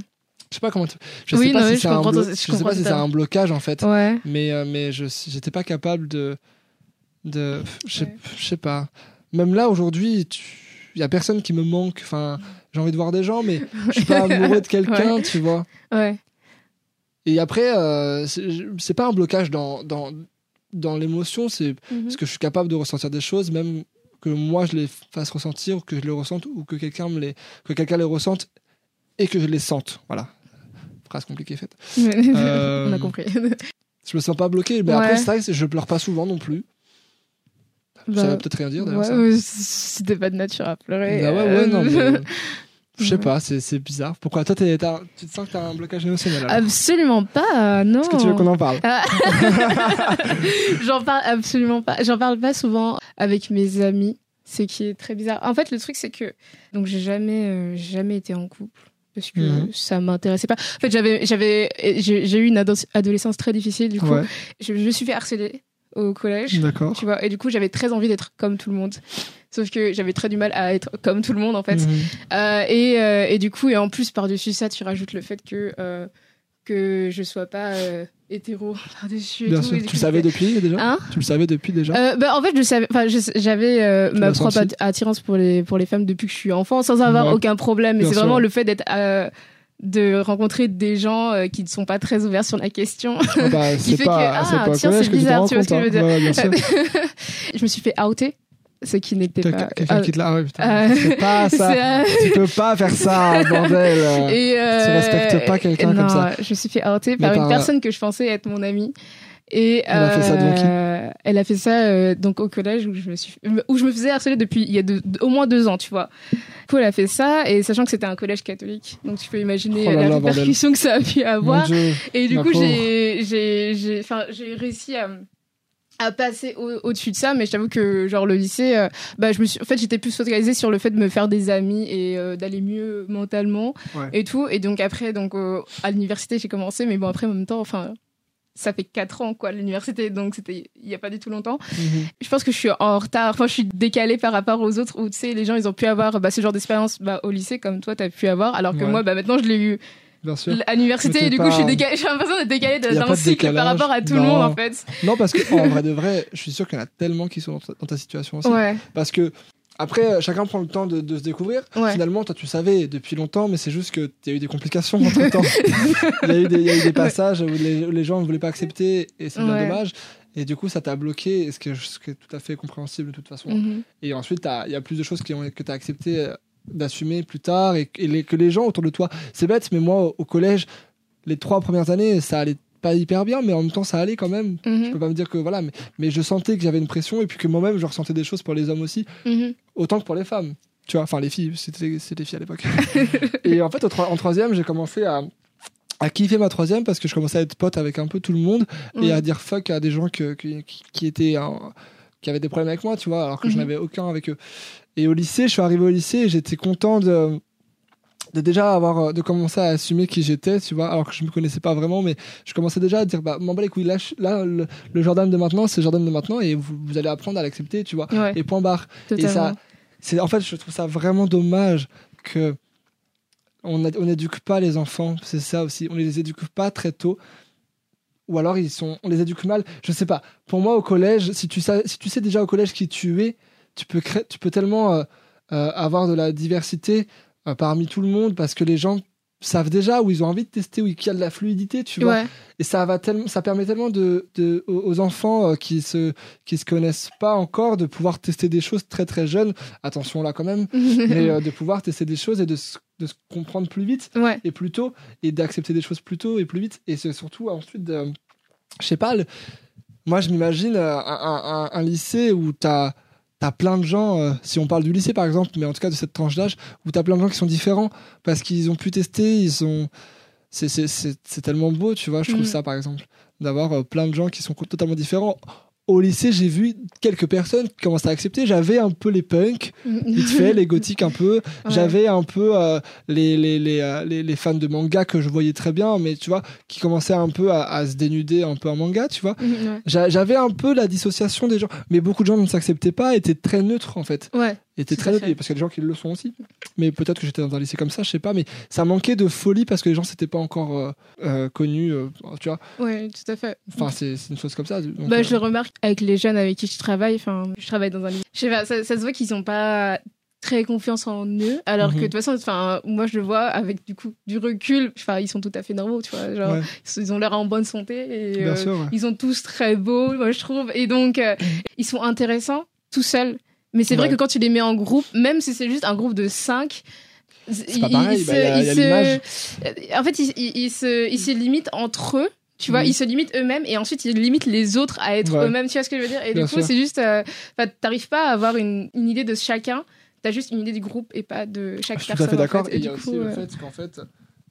je sais pas comment tu- je Oui, sais pas non, oui, c'est un, blo- pas si c'est un blocage en fait Ouais. mais euh, mais je j'étais pas capable de de je Ouais. sais pas même là aujourd'hui il y a personne qui me manque enfin j'ai envie de voir des gens mais je suis pas <laughs> amoureux de quelqu'un tu vois Ouais. Et après euh, c'est pas un blocage dans dans dans l'émotion c'est Mhm. parce que je suis capable de ressentir des choses même que moi je les fasse ressentir ou que je les ressente ou que quelqu'un les que quelqu'un les ressente et que je les sente voilà phrase compliquée faite Euh, <laughs> On a compris. je me sens pas bloqué mais Ouais. après c'est vrai que je pleure pas souvent non plus ça Bah, va peut-être rien dire d'ailleurs ouais, ça. t'es pas de nature à pleurer. Bah ouais, euh, ouais, non, mais <laughs> je sais Ouais. pas, c'est bizarre. Pourquoi? Toi, tu te sens que t'as un blocage émotionnel alors? Absolument pas, non. Est-ce que tu veux qu'on en parle? Ah. <laughs> J'en parle absolument pas. J'en parle pas souvent avec mes amis, ce qui est très bizarre. En fait, le truc c'est que donc j'ai jamais euh, jamais été en couple parce que ça m'intéressait pas. En fait, j'avais j'avais j'ai eu une ado- adolescence très difficile du coup. Ouais, Je, je me suis fait harceler au collège. d'accord. Tu vois, et du coup, j'avais très envie d'être comme tout le monde. Sauf que j'avais très du mal à être comme tout le monde, en fait. Mhm. Euh, et, euh, et du coup, et en plus, par-dessus ça, tu rajoutes le fait que, euh, que je sois pas euh, hétéro <laughs> par-dessus. Tu le savais depuis déjà Hein Tu le savais depuis déjà euh, bah, en fait, je savais, j'avais euh, ma propre senti attirance pour les pour les femmes depuis que je suis enfant, sans avoir Ouais. aucun problème. Mais c'est vraiment le fait d'être de rencontrer des gens qui ne sont pas très ouverts sur la question. Ah bah, <laughs> qui fait pas, que, ah, tiens, c'est bizarre, tu vois ce que je veux hein. dire. Ouais, <laughs> je me suis fait outer ce qui n'était pas. quelqu'un Ah, qui te l'a. Ah ouais, putain. euh, <laughs> C'est pas ça. c'est, euh, tu peux pas faire ça, bordel. <laughs> Et euh, Tu respectes pas quelqu'un comme ça. Je me suis fait heurter par une par- personne que je pensais être mon amie. Et Elle a fait ça devant qui euh, Elle a fait ça euh, donc au collège où je me suis où je me faisais harceler depuis il y a au moins deux ans, tu vois. Du coup, elle a fait ça et sachant que c'était un collège catholique, donc tu peux imaginer Oh là la là, répercussion que ça a pu avoir. Dieu. Et du coup, pauvre. j'ai, j'ai, j'ai, enfin, j'ai réussi à, à passer au- au-dessus de ça, mais je t'avoue que, genre, le lycée, euh, bah, je me suis, en fait, j'étais plus focalisée sur le fait de me faire des amis et euh, d'aller mieux mentalement Ouais. et tout. Et donc, après, donc, euh, à l'université, j'ai commencé, mais bon, après, en même temps, enfin, ça fait quatre ans, quoi, l'université, donc c'était il y a pas du tout longtemps. Mhm. Je pense que je suis en retard, enfin, je suis décalée par rapport aux autres où, tu sais, les gens, ils ont pu avoir bah, ce genre d'expérience bah, au lycée, comme toi, tu as pu avoir, alors que Ouais. moi, bah, maintenant, je l'ai eu Bien sûr. à l'université et du coup je suis décalée <laughs> j'ai l'impression d'être décalée d'un cycle par rapport à tout le Non. monde en fait Non, parce que en vrai de vrai, je suis sûr qu'il y en a tellement qui sont dans ta, dans ta situation aussi. ouais Parce que après, euh, chacun prend le temps de, de se découvrir. Ouais. Finalement, toi, tu savais depuis longtemps, mais c'est juste que il y a eu des complications entre temps. <laughs> Il y, a eu des- il y a eu des passages où les, où les gens ne voulaient pas accepter, et c'est bien dommage. Et du coup, ça t'a bloqué, ce qui, est, ce qui est tout à fait compréhensible de toute façon. Mhm. Et ensuite, il y a plus de choses qui ont, que tu as accepté euh, d'assumer plus tard et, et les- que les gens autour de toi. C'est bête, mais moi, au, au collège, les trois premières années, ça allait pas hyper bien, mais en même temps, ça allait quand même. Je Mhm. peux pas me dire que voilà, mais, mais je sentais que j'avais une pression et puis que moi-même, je ressentais des choses pour les hommes aussi, Mhm. autant que pour les femmes. Tu vois, enfin, les filles, c'était c'était les filles à l'époque. <laughs> et en fait, au en troisième, j'ai commencé à à kiffer ma troisième parce que je commençais à être pote avec un peu tout le monde et à dire fuck à des gens que, que- qui, qui étaient un- qui avaient des problèmes avec moi, tu vois, alors que je Mhm. n'avais aucun avec eux. Et au lycée, je suis arrivé au lycée et j'étais content de, de déjà avoir, euh, de commencer à assumer qui j'étais, tu vois, alors que je me connaissais pas vraiment, mais je commençais déjà à dire, bah, m'en bats les couilles, là, je- là, le, le Jordan de maintenant, c'est le Jordan de maintenant et vous, vous allez apprendre à l'accepter, tu vois. ouais Et point barre. Et ça, c'est, en fait, je trouve ça vraiment dommage que on, a- on éduque pas les enfants, c'est ça aussi, on les éduque pas très tôt. Ou alors ils sont, on les éduque mal. Je sais pas. Pour moi, au collège, si tu sais, si tu sais déjà au collège qui tu es, tu peux créer, tu peux tellement euh, euh, avoir de la diversité euh, parmi tout le monde parce que les gens savent déjà où ils ont envie de tester, où il y a de la fluidité, tu vois. ouais Et ça va tellement, ça permet tellement de, de- aux enfants euh, qui se, qui se connaissent pas encore de pouvoir tester des choses très très jeunes. Attention là quand même, <laughs> mais euh, de pouvoir tester des choses et de se, de se comprendre plus vite ouais et plus tôt et d'accepter des choses plus tôt et plus vite. Et c'est surtout ensuite, de, je sais pas, le- moi je m'imagine euh, un, un- un- lycée où t'as as plein de gens, euh, si on parle du lycée par exemple, mais en tout cas de cette tranche d'âge, où t'as plein de gens qui sont différents parce qu'ils ont pu tester, ils ont. C'est- tellement beau, tu vois, je trouve Mhm. ça par exemple, d'avoir euh, plein de gens qui sont totalement différents. Au lycée, j'ai vu quelques personnes qui commencent à accepter. J'avais un peu les punks, vite fait, les gothiques un peu. <laughs> Ouais. J'avais un peu euh, les, les, les, euh, les, les fans de manga que je voyais très bien, mais tu vois, qui commençaient un peu à, à se dénuder un peu en manga, tu vois. J'a- J'avais un peu la dissociation des gens, mais beaucoup de gens ne s'acceptaient pas, étaient très neutres en fait. ouais Tout très fait. parce qu'il y a des gens qui le sont aussi. Mais peut-être que j'étais dans un lycée comme ça, je sais pas, mais ça manquait de folie parce que les gens s'étaient pas encore euh, euh, connus, euh, tu vois. ouais tout à fait Enfin, c'est une chose comme ça. donc, bah, euh, je le remarque avec les jeunes avec qui je travaille. Enfin, je travaille dans un lycée. Je sais pas, ça, ça se voit qu'ils sont pas très confiance en eux, alors que Mhm. de toute façon, enfin, moi je le vois avec du coup du recul. Enfin, ils sont tout à fait normaux, tu vois. Genre, ouais, ils ont l'air en bonne santé et bien sûr. ouais. ils sont tous très beaux, moi je trouve. Et donc, ils sont intéressants tout seuls. Mais c'est vrai Ouais. que quand tu les mets en groupe, même si c'est juste un groupe de 5 C'est pas pareil, bah, y a l'image. en fait, ils, ils- ils se, ils se limitent entre eux. Tu vois, Mhm. ils se limitent eux-mêmes et ensuite ils limitent les autres à être Ouais. eux-mêmes. Tu vois ce que je veux dire? Et Bien du coup, c'est juste. euh, t'arrives pas à avoir une, une idée de chacun. T'as juste une idée du groupe et pas de chaque Je suis tout personne. à fait en d'accord. fait. Et il y a du aussi coup, le euh, fait qu'en fait,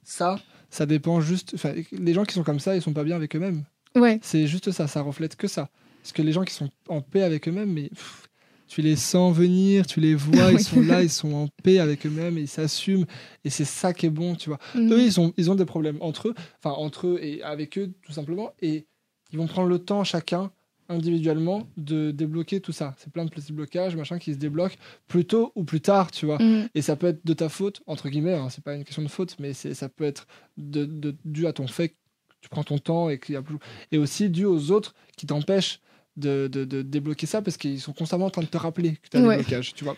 ça, ça dépend juste. Les gens qui sont comme ça, ils sont pas bien avec eux-mêmes. Ouais. C'est juste ça, ça reflète que ça. Parce que les gens qui sont en paix avec eux-mêmes, mais pff, tu les sens venir, tu les vois, ils sont là, ils sont en paix avec eux-mêmes et ils s'assument. Et c'est ça qui est bon, tu vois. Mhm. Eux, ils ont, ils ont des problèmes entre eux, enfin entre eux et avec eux, tout simplement. Et ils vont prendre le temps chacun individuellement de débloquer tout ça. C'est plein de petits blocages, machin, qui se débloquent plus tôt ou plus tard, tu vois. Mhm. Et ça peut être de ta faute, entre guillemets, hein, c'est pas une question de faute, mais ça peut être de, de- dû à ton fait que tu prends ton temps et qu'il y a plus... Et aussi dû aux autres qui t'empêchent de, de- de débloquer ça parce qu'ils sont constamment en train de te rappeler que tu as Ouais. des blocages, tu vois.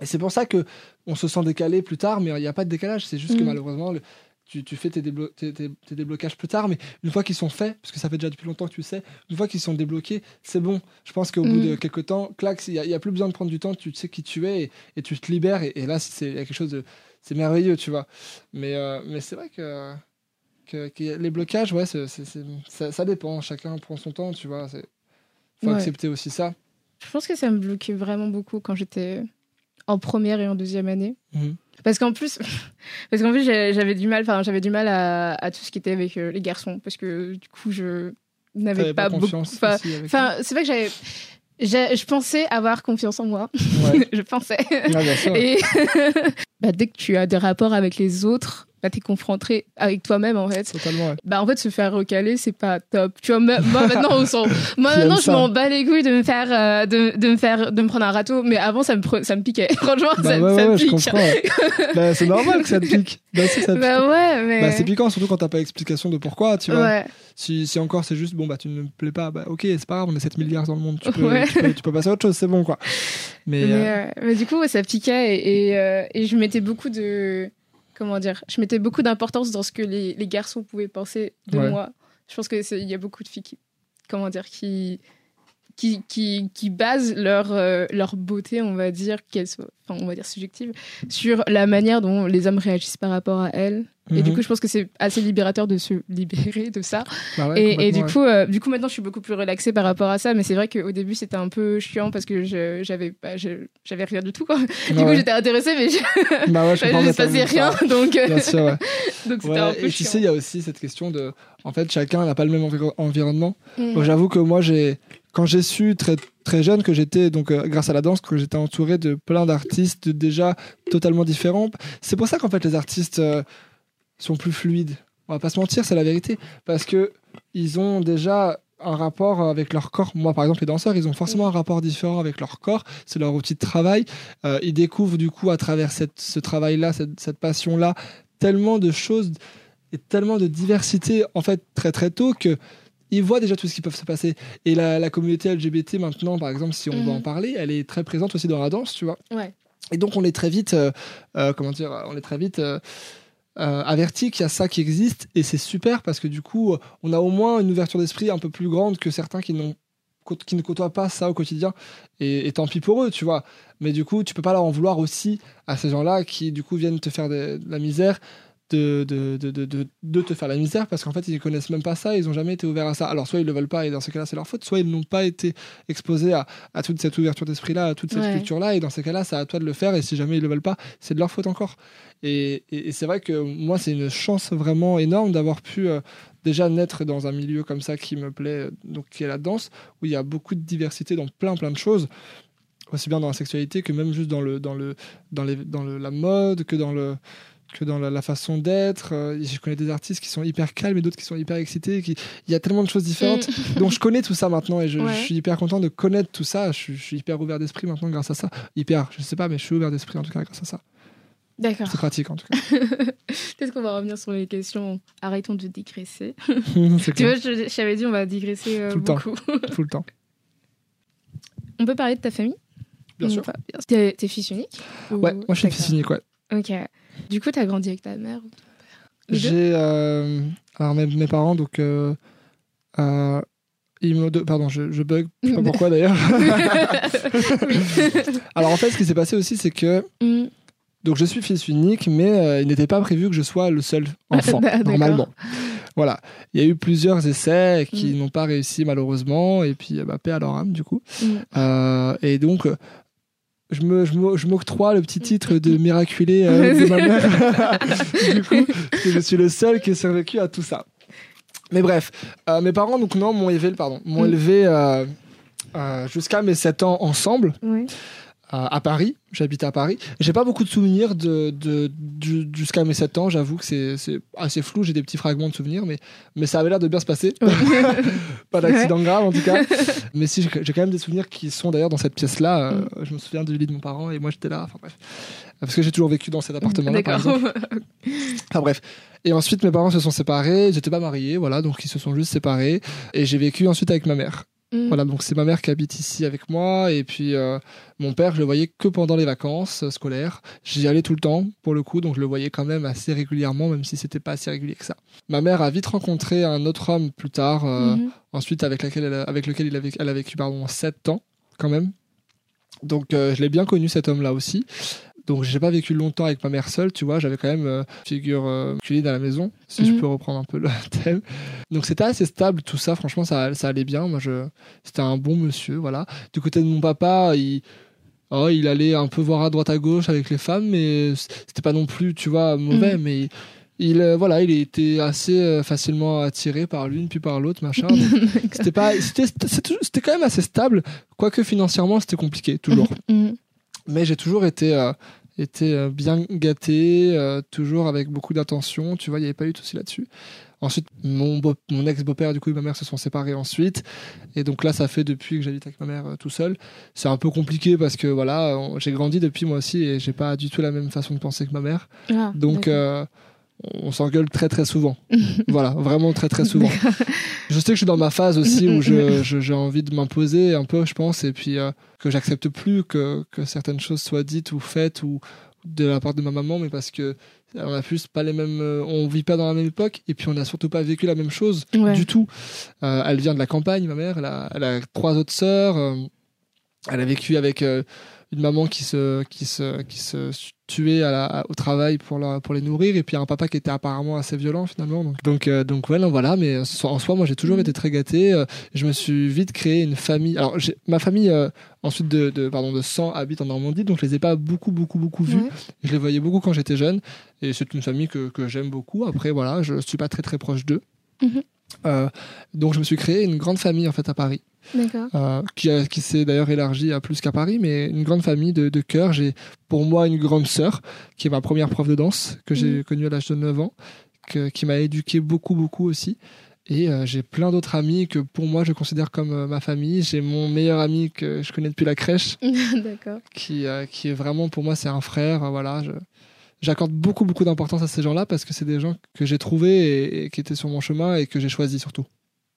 Et c'est pour ça que on se sent décalé plus tard, mais il n'y a pas de décalage, c'est juste que Mhm. malheureusement, le- tu, tu fais tes, déblo- tes- tes- tes déblocages plus tard, mais une fois qu'ils sont faits, parce que ça fait déjà depuis longtemps que tu sais, une fois qu'ils sont débloqués, c'est bon. Je pense qu'au bout Mhm. de quelques temps, clac, il n'y a, plus besoin de prendre du temps, tu sais qui tu es et, et tu te libères. Et, et là, c'est quelque chose de. C'est merveilleux, tu vois. Mais, euh, mais c'est vrai que, que, que les blocages, ouais, c'est- ça, ça dépend. Chacun prend son temps, tu vois. Faut Ouais. accepter aussi ça. Je pense que ça me bloquait vraiment beaucoup quand j'étais en première et en deuxième année. Mhm. Parce qu'en plus, <laughs> parce qu'en plus j'avais du mal, enfin j'avais du mal à, à tout ce qui était avec euh, les garçons, parce que du coup je n'avais pas, pas beaucoup. Enfin, c'est vrai que j'avais, je pensais avoir confiance en moi, Ouais. <laughs> je pensais. Ouais, bien sûr. Et <laughs> bah, dès que tu as des rapports avec les autres, bah, t'es confronté avec toi-même en fait. Totalement, ouais. Bah en fait se faire recaler c'est pas top. Tu vois moi maintenant on s'en- <laughs> moi maintenant je m'en bats les couilles de me faire euh, de, de me faire de me prendre un râteau mais avant ça me pre- ça me piquait. <laughs> Franchement Bah ça, ouais, ça ouais, me je pique. ouais. <laughs> bah, c'est normal que ça te pique. Bah, si, ça te Bah ouais mais Bah, c'est piquant, surtout quand t'as pas explication de pourquoi, tu vois. Si, si encore c'est juste, bon, bah tu ne me plais pas, bah ok, c'est pas grave, on est 7 milliards dans le monde, tu peux, tu peux, tu peux passer à autre chose, c'est bon quoi. Mais, Mais, euh, euh, mais du coup ça piquait et, et, euh, et je mettais beaucoup de comment dire je mettais beaucoup d'importance dans ce que les, les garçons pouvaient penser de Ouais. moi. Je pense que c'est- il y a beaucoup de filles qui comment dire qui qui, qui, qui basent leur, euh, leur beauté, on va dire, qu'elle soit, enfin, on va dire subjective, sur la manière dont les hommes réagissent par rapport à elles. Et du Mhm. coup, je pense que c'est assez libérateur de se libérer de ça. bah ouais, et, du coup, euh, du coup, maintenant, je suis beaucoup plus relaxée par rapport à ça. Mais c'est vrai qu'au début, c'était un peu chiant parce que je- j'avais bah, j'avais rien du tout. Quoi. Du coup, ouais. j'étais intéressée, mais je, Bah ouais, je <laughs> rien. Donc, euh, Bien sûr, <laughs> donc c'était Ouais, un peu et tu sais, il y a aussi cette question de. En fait, chacun n'a pas le même enviro- environnement. Mm. Donc, J'avoue que moi, j'ai quand j'ai su très très jeune que j'étais donc euh, grâce à la danse que j'étais entouré de plein d'artistes déjà totalement différents. C'est pour ça qu'en fait les artistes euh, sont plus fluides. On va pas se mentir, c'est la vérité parce que ils ont déjà un rapport avec leur corps. Moi, par exemple, les danseurs, ils ont forcément un rapport différent avec leur corps. C'est leur outil de travail. Euh, ils découvrent du coup à travers cette, ce travail-là, cette, cette passion-là, tellement de choses et tellement de diversité en fait très très tôt que ils voient déjà tout ce qui peut se passer. Et la, la communauté LGBT maintenant, par exemple, si on Mhm. va en parler, elle est très présente aussi dans la danse, tu vois. Ouais. Et donc on est très vite, euh, euh, comment dire, on est très vite euh, euh, averti qu'il y a ça qui existe et c'est super parce que du coup on a au moins une ouverture d'esprit un peu plus grande que certains qui n'ont qui ne côtoient pas ça au quotidien et, et tant pis pour eux tu vois mais du coup tu peux pas leur en vouloir aussi à ces gens-là qui du coup viennent te faire de, de la misère de, de, de, de, de- de te faire la misère parce qu'en fait ils ne connaissent même pas ça ils n'ont jamais été ouverts à ça. Alors soit ils le veulent pas et dans ce cas-là c'est leur faute soit ils n'ont pas été exposés à, à toute cette ouverture d'esprit là à toute cette Ouais. culture là et dans ces cas-là c'est à toi de le faire et si jamais ils le veulent pas c'est de leur faute encore. Et, et- et c'est vrai que moi c'est une chance vraiment énorme d'avoir pu euh, déjà naître dans un milieu comme ça qui me plaît euh, donc qui est la danse où il y a beaucoup de diversité dans plein plein de choses aussi bien dans la sexualité que même juste dans le dans le dans les dans le, la mode que dans le que dans la, la façon d'être. Euh, je connais des artistes qui sont hyper calmes et d'autres qui sont hyper excités. Qui... Il y a tellement de choses différentes. Donc je connais tout ça maintenant et je, Mm. Ouais. je suis hyper content de connaître tout ça. Je, suis- je suis hyper ouvert d'esprit maintenant grâce à ça. Hyper, je sais pas, mais je suis ouvert d'esprit en tout cas grâce à ça. D'accord. C'est pratique en tout cas. <laughs> Peut-être qu'on va revenir sur les questions. Arrêtons de digresser. <laughs> Tu vois, clair. je, je t'avais dit, on va digresser euh, Tout le temps. beaucoup. Tout le temps. <laughs> on peut parler de ta famille? Bien sûr. T'es fils unique? Ou- Ouais, moi je suis fils unique, ouais. Ok. Du coup, t'as grandi avec ta mère ou- J'ai. euh, alors mes, mes parents, donc. euh, euh, ils me de- Pardon, je, je bug. Je sais pas pourquoi d'ailleurs. <laughs> alors en fait, ce qui s'est passé aussi, c'est que. Mm. Donc je suis fils unique, mais il n'était pas prévu que je sois le seul <laughs> enfant, D'accord. normalement. Voilà. Il y a eu plusieurs essais qui Mm. n'ont pas réussi malheureusement, et puis bah, paix à leur âme du coup. Mm. Euh, et donc, je me, je m'o- je m'octroie le petit titre de <laughs> miraculé euh, de ma mère. <laughs> du coup, parce que je suis le seul qui ait survécu à tout ça. Mais bref, euh, mes parents donc non m'ont élevé, pardon, m'ont Mm. élevé euh, jusqu'à mes 7 ans ensemble. À, à Paris. J'habite à Paris. J'ai pas beaucoup de souvenirs de, de, jusqu'à mes 7 ans. J'avoue que c'est, assez flou. J'ai des petits fragments de souvenirs, mais, mais ça avait l'air de bien se passer. <laughs> pas d'accident grave en tout cas. <laughs> mais si, j'ai quand même des souvenirs qui sont d'ailleurs dans cette pièce-là. Euh, Je me souviens du lit de mon parent et moi j'étais là. Enfin bref. Parce que j'ai toujours vécu dans cet appartement-là. par exemple. <laughs> Enfin bref. Et ensuite, mes parents se sont séparés. Ils n'étaient pas mariés, voilà, donc ils se sont juste séparés. Et j'ai vécu ensuite avec ma mère. Mm. Voilà, donc c'est ma mère qui habite ici avec moi. Et puis euh, mon père, je le voyais que pendant les vacances euh, scolaires. J'y allais tout le temps, pour le coup, donc je le voyais quand même assez régulièrement, même si c'était pas assez régulier que ça. Ma mère a vite rencontré un autre homme plus tard, euh, Mhm. ensuite avec, laquelle elle a- avec lequel il a vécu, elle a vécu pardon, 7 ans, quand même. Donc euh, je l'ai bien connu, cet homme-là aussi. Donc j'ai pas vécu longtemps avec ma mère seule, tu vois, j'avais quand même euh, figure euh, masculine à la maison, si je Mhm. peux reprendre un peu le <laughs> thème. Donc c'était assez stable tout ça, franchement ça, ça allait bien. Moi je c'était un bon monsieur, voilà. Du côté de mon papa, il oh, il allait un peu voir à droite à gauche avec les femmes mais c'était pas non plus, tu vois, mauvais Mhm. mais il euh, voilà, il était assez euh, facilement attiré par l'une puis par l'autre, machin. <laughs> C'était pas c'était c'était c'était quand même assez stable, quoique financièrement c'était compliqué toujours Mhm. Mais j'ai toujours été, euh, été euh, bien gâté, euh, toujours avec beaucoup d'attention. Tu vois, il n'y avait pas eu de souci là-dessus. Ensuite, mon, beau- mon ex-beau-père, du coup, et ma mère se sont séparés ensuite. Et donc là, ça fait depuis que j'habite avec ma mère euh, tout seul. C'est un peu compliqué parce que voilà, j'ai grandi depuis moi aussi et j'ai pas du tout la même façon de penser que ma mère. Ah, Donc, on s'engueule très très souvent. <laughs> voilà, vraiment très très souvent. Je sais que je suis dans ma phase aussi où je- <laughs> je- j'ai envie de m'imposer un peu, je pense, et puis euh, que j'accepte plus que, que certaines choses soient dites ou faites ou de la part de ma maman, mais parce que on a plus pas les mêmes, euh, on vit pas dans la même époque, et puis on n'a surtout pas vécu la même chose Ouais. du tout. Euh, elle vient de la campagne, ma mère, elle a, elle a trois autres sœurs. euh, elle a vécu avec euh, une maman qui se, qui se, qui se tuait à la- à- au travail pour, la, pour les nourrir, et puis un papa qui était apparemment assez violent finalement. Donc, donc, euh, donc ouais, non, voilà, mais en soi- en soi, moi j'ai toujours Mhm. été très gâté. euh, je me suis vite créé une famille. Alors, ma famille, euh, ensuite de, de, pardon, de sang, habite en Normandie, donc je les ai pas beaucoup, beaucoup, beaucoup vus. Ouais. Je les voyais beaucoup quand j'étais jeune, et c'est une famille que, que j'aime beaucoup. Après, voilà, je suis pas très, très proche d'eux. Mhm. Euh, donc, je me suis créé une grande famille en fait à Paris. Euh, qui, qui s'est d'ailleurs élargie à plus qu'à Paris, mais une grande famille de, de cœur. J'ai pour moi une grande sœur, qui est ma première prof de danse, que j'ai Mhm. connue à l'âge de 9 ans, que- qui m'a éduqué beaucoup, beaucoup aussi. Et euh, j'ai plein d'autres amis que pour moi je considère comme euh, ma famille. J'ai mon meilleur ami que je connais depuis la crèche, <laughs> qui, qui est vraiment pour moi c'est un frère. voilà, je- j'accorde beaucoup, beaucoup d'importance à ces gens-là parce que c'est des gens que j'ai trouvés et, et qui étaient sur mon chemin et que j'ai choisi surtout.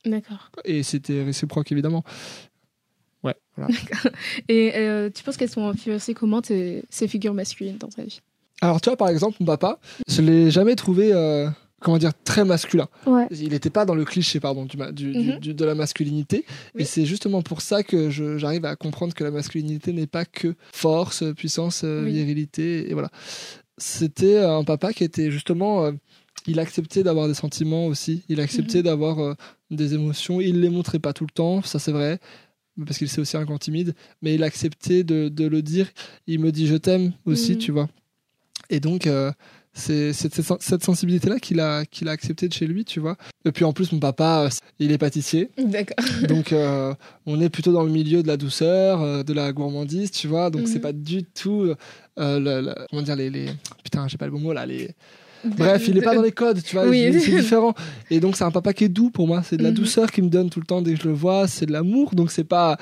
D'accord. Et c'était réciproque évidemment. Ouais, voilà. Et euh, tu penses qu'elles sont influencées comment tes- ces figures masculines dans ta vie? Alors, tu vois, par exemple, mon papa, je l'ai jamais trouvé, euh, comment dire, très masculin. Ouais. Il n'était pas dans le cliché, pardon, du, Mhm. du- de la masculinité. Oui. Et c'est justement pour ça que j'arrive à comprendre que la masculinité n'est pas que force, puissance, euh, Oui. virilité. Et voilà. C'était un papa qui était justement. euh, il acceptait d'avoir des sentiments aussi. Il acceptait Mhm. d'avoir euh, des émotions. Il les montrait pas tout le temps, ça c'est vrai. Parce qu'il c'est aussi un grand timide. Mais il acceptait de, de le dire. Il me dit je t'aime aussi, Mhm. tu vois. Et donc, euh, c'est cette, sensibilité-là qu'il a, qu'il a accepté de chez lui, tu vois. Et puis en plus, mon papa, euh, il est pâtissier. D'accord. <laughs> donc, euh, on est plutôt dans le milieu de la douceur, de la gourmandise, tu vois. Donc, c'est Mhm. pas du tout. euh, le- le- comment dire, les. les... Putain, j'ai pas le bon mot là. Les... Bref, il est pas dans les codes, tu vois. Oui. C'est <laughs> différent. Et donc, c'est un papa qui est doux pour moi. C'est de la Mhm. douceur qui me donne tout le temps dès que je le vois. C'est de l'amour. Donc, c'est pas.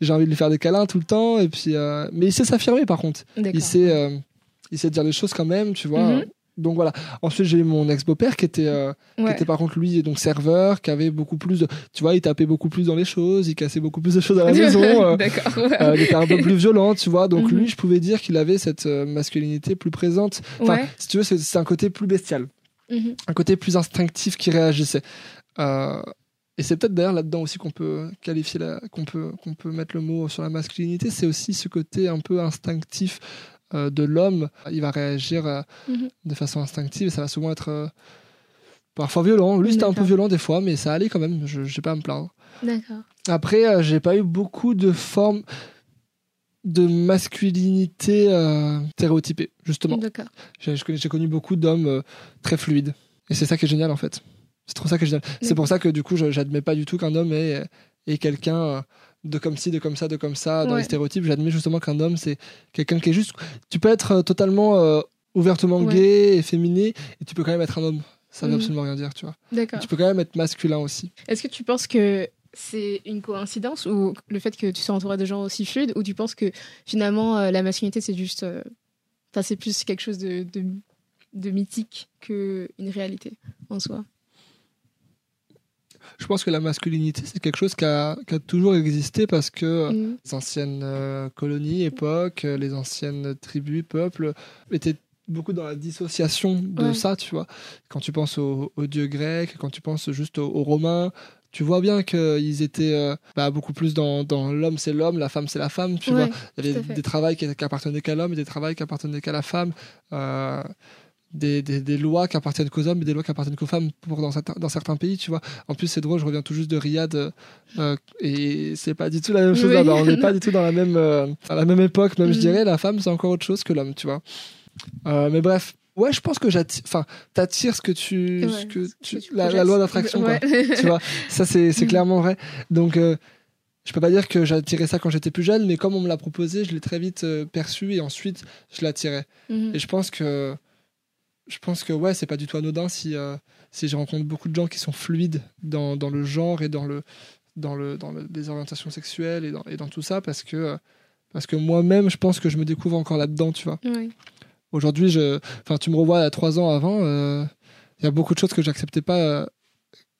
J'ai envie de lui faire des câlins tout le temps. Et puis, euh, Mais il sait s'affirmer par contre il sait, euh, il sait dire les choses quand même, tu vois. Mhm. Donc voilà. Ensuite, j'ai mon ex-beau-père qui était, euh, qui était par contre lui donc serveur, qui avait beaucoup plus de, tu vois, il tapait beaucoup plus dans les choses, il cassait beaucoup plus de choses à la <laughs> maison. euh, D'accord. ouais. euh, il était un peu plus violent, tu vois. Donc Mhm. lui, je pouvais dire qu'il avait cette masculinité plus présente. Enfin, Ouais. si tu veux, c'est un côté plus bestial, Mhm. un côté plus instinctif qui réagissait. Et c'est peut-être d'ailleurs là-dedans aussi qu'on peut qualifier, qu'on peut, qu'on peut mettre le mot sur la masculinité. C'est aussi ce côté un peu instinctif de l'homme. Il va réagir euh, Mhm. de façon instinctive et ça va souvent être euh, parfois violent. Lui, c'était un peu violent des fois, mais ça allait quand même. Je n'ai pas à me plaindre. D'accord. Après, euh, j'ai pas eu beaucoup de formes de masculinité euh, stéréotypée, justement. D'accord. J'ai connu beaucoup d'hommes euh, très fluides. Et c'est ça qui est génial, en fait. C'est trop ça qui est génial. C'est pour ça que, du coup, je- j'admets pas du tout qu'un homme est, est quelqu'un euh, de comme ci, de comme ça, de comme ça, dans Ouais. les stéréotypes. J'admets justement qu'un homme, c'est quelqu'un qui est juste... Tu peux être euh, totalement euh, ouvertement Ouais. gay et féminé, et tu peux quand même être un homme. Ça veut Mhm. absolument rien dire, tu vois. D'accord. Tu peux quand même être masculin aussi. Est-ce que tu penses que c'est une coïncidence ou le fait que tu sois entouré de gens aussi fluides ou tu penses que finalement euh, la masculinité c'est juste euh, enfin, c'est plus quelque chose de, de, de mythique que une réalité en soi? Je pense que la masculinité, c'est quelque chose qui a, qui a toujours existé parce que Mhm. les anciennes euh, colonies, époques, euh, les anciennes tribus, peuples étaient beaucoup dans la dissociation de Ouais. ça, tu vois. Quand tu penses aux, dieux grecs, quand tu penses juste aux, aux romains, tu vois bien qu'ils étaient euh, bah, beaucoup plus dans, dans l'homme c'est l'homme, la femme c'est la femme, tu Ouais, vois. Il y avait des travails qui, qui appartenaient qu'à l'homme et des travails qui appartenaient qu'à la femme. Euh, des, des, des lois qui appartiennent qu'aux hommes et des lois qui appartiennent qu'aux femmes pour dans, certains- dans certains pays, tu vois. En plus, c'est drôle, je reviens tout juste de Riyad euh, euh, et c'est pas du tout la même chose Oui. On n'est pas du tout dans la même, <laughs> euh, à la même époque, même je Mhm. dirais. La femme, c'est encore autre chose que l'homme, tu vois. Euh, mais bref. Ouais, je pense que j'attire, enfin, t'attires ce que tu, Ouais, ce que tu, que tu la, loi d'attraction, Ouais. <laughs> tu vois ça c'est c'est Mhm. clairement vrai donc euh, je peux pas dire que j'attirais ça quand j'étais plus jeune mais comme on me l'a proposé je l'ai très vite euh, perçu et ensuite je l'attirais Mhm. et je pense que je pense que ouais c'est pas du tout anodin si euh, si je rencontre beaucoup de gens qui sont fluides dans, dans le genre et dans le dans le dans le- les orientations sexuelles et dans, et dans tout ça parce que euh, parce que moi-même je pense que je me découvre encore là-dedans tu vois. Aujourd'hui, je, enfin, tu me revois à trois ans avant, euh, il y a beaucoup de choses que j'acceptais pas, euh,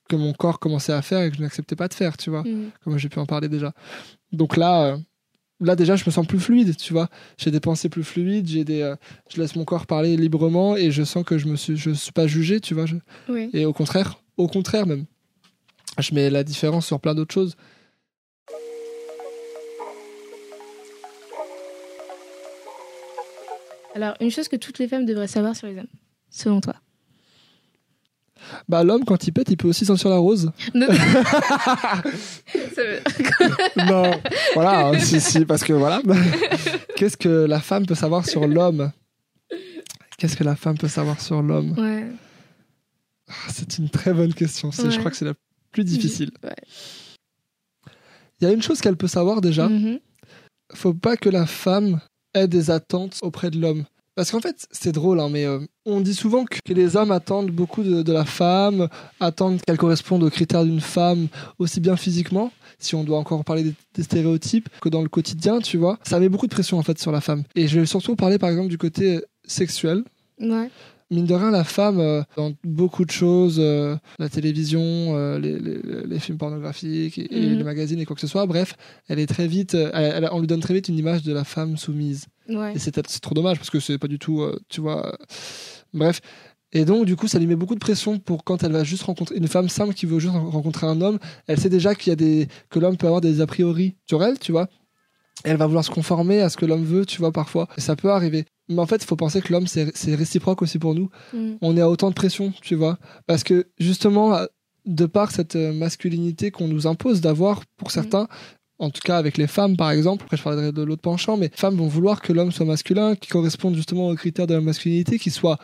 que mon corps commençait à faire et que je n'acceptais pas de faire, tu vois, Mhm. comme j'ai pu en parler déjà. Donc là, là déjà, je me sens plus fluide, tu vois. J'ai des pensées plus fluides, j'ai des, euh, je laisse mon corps parler librement et je sens que je me suis, je suis pas jugé, tu vois. je- et au contraire, au contraire même, je mets la différence sur plein d'autres choses. Alors, une chose que toutes les femmes devraient savoir sur les hommes, selon toi? Bah l'homme quand il pète, il peut aussi sentir la rose. <laughs> <laughs> Non. Voilà, hein, si, si, parce que voilà. <laughs> Qu'est-ce que la femme peut savoir sur l'homme? Qu'est-ce que la femme peut savoir sur l'homme? Ouais. Ah, C'est une très bonne question. Je crois que c'est la plus difficile. Ouais. Il y a une chose qu'elle peut savoir déjà. Mhm. Faut pas que la femme ait des attentes auprès de l'homme. Parce qu'en fait, c'est drôle, hein, mais euh, on dit souvent que, les hommes attendent beaucoup de, de la femme, attendent qu'elle corresponde aux critères d'une femme, aussi bien physiquement, si on doit encore parler des, des stéréotypes, que dans le quotidien, tu vois. Ça met beaucoup de pression, en fait, sur la femme. Et je vais surtout parler, par exemple, du côté sexuel. Ouais. Mine de rien, la femme, euh, dans beaucoup de choses, euh, la télévision, euh, les, les- les films pornographiques et, et Mhm. les magazines et quoi que ce soit, bref, elle est très vite, euh, elle- elle- on lui donne très vite une image de la femme soumise. Ouais. Et c'est trop dommage parce que c'est pas du tout, euh, tu vois. euh, bref. Et donc, du coup, ça lui met beaucoup de pression pour quand elle va juste rencontrer une femme simple qui veut juste rencontrer un homme. Elle sait déjà qu'il y a des, que l'homme peut avoir des a priori sur elle, tu vois. Et elle va vouloir se conformer à ce que l'homme veut, tu vois, parfois. Et ça peut arriver. Mais en fait, il faut penser que l'homme, c'est réciproque aussi pour nous. Mhm. On est à autant de pression, tu vois. Parce que, justement, euh, de par cette masculinité qu'on nous impose d'avoir pour certains, en tout cas avec les femmes par exemple, après je parlerai de l'autre penchant, mais les femmes vont vouloir que l'homme soit masculin, qui corresponde justement aux critères de la masculinité, qui soit,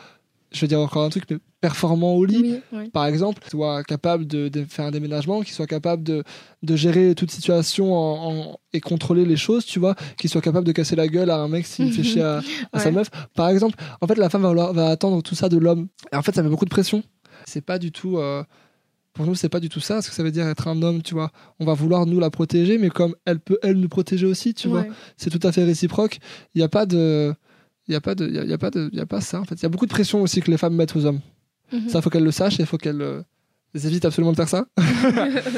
je vais dire encore un truc, mais performant au lit, Oui, par exemple, qui soit capable de, de faire un déménagement, qui soit capable de, de gérer toute situation en- en- et contrôler les choses, tu vois, qui soit capable de casser la gueule à un mec s'il fait chier à, <laughs> à sa meuf. Par exemple, en fait, la femme va attendre tout ça de l'homme. Et en fait, ça met beaucoup de pression. C'est pas du tout. euh, pour nous, c'est pas du tout ça, ce que ça veut dire être un homme, tu vois. On va vouloir nous la protéger, mais comme elle peut, elle nous protéger aussi, tu vois. C'est tout à fait réciproque. Il n'y a pas de. Il y a pas de, il y a, il y a pas de, il y a pas ça en fait. Il y a beaucoup de pression aussi que les femmes mettent aux hommes. Mhm. Ça, faut qu'elles le sachent et il faut qu'elles euh, évitent absolument de faire ça. <laughs>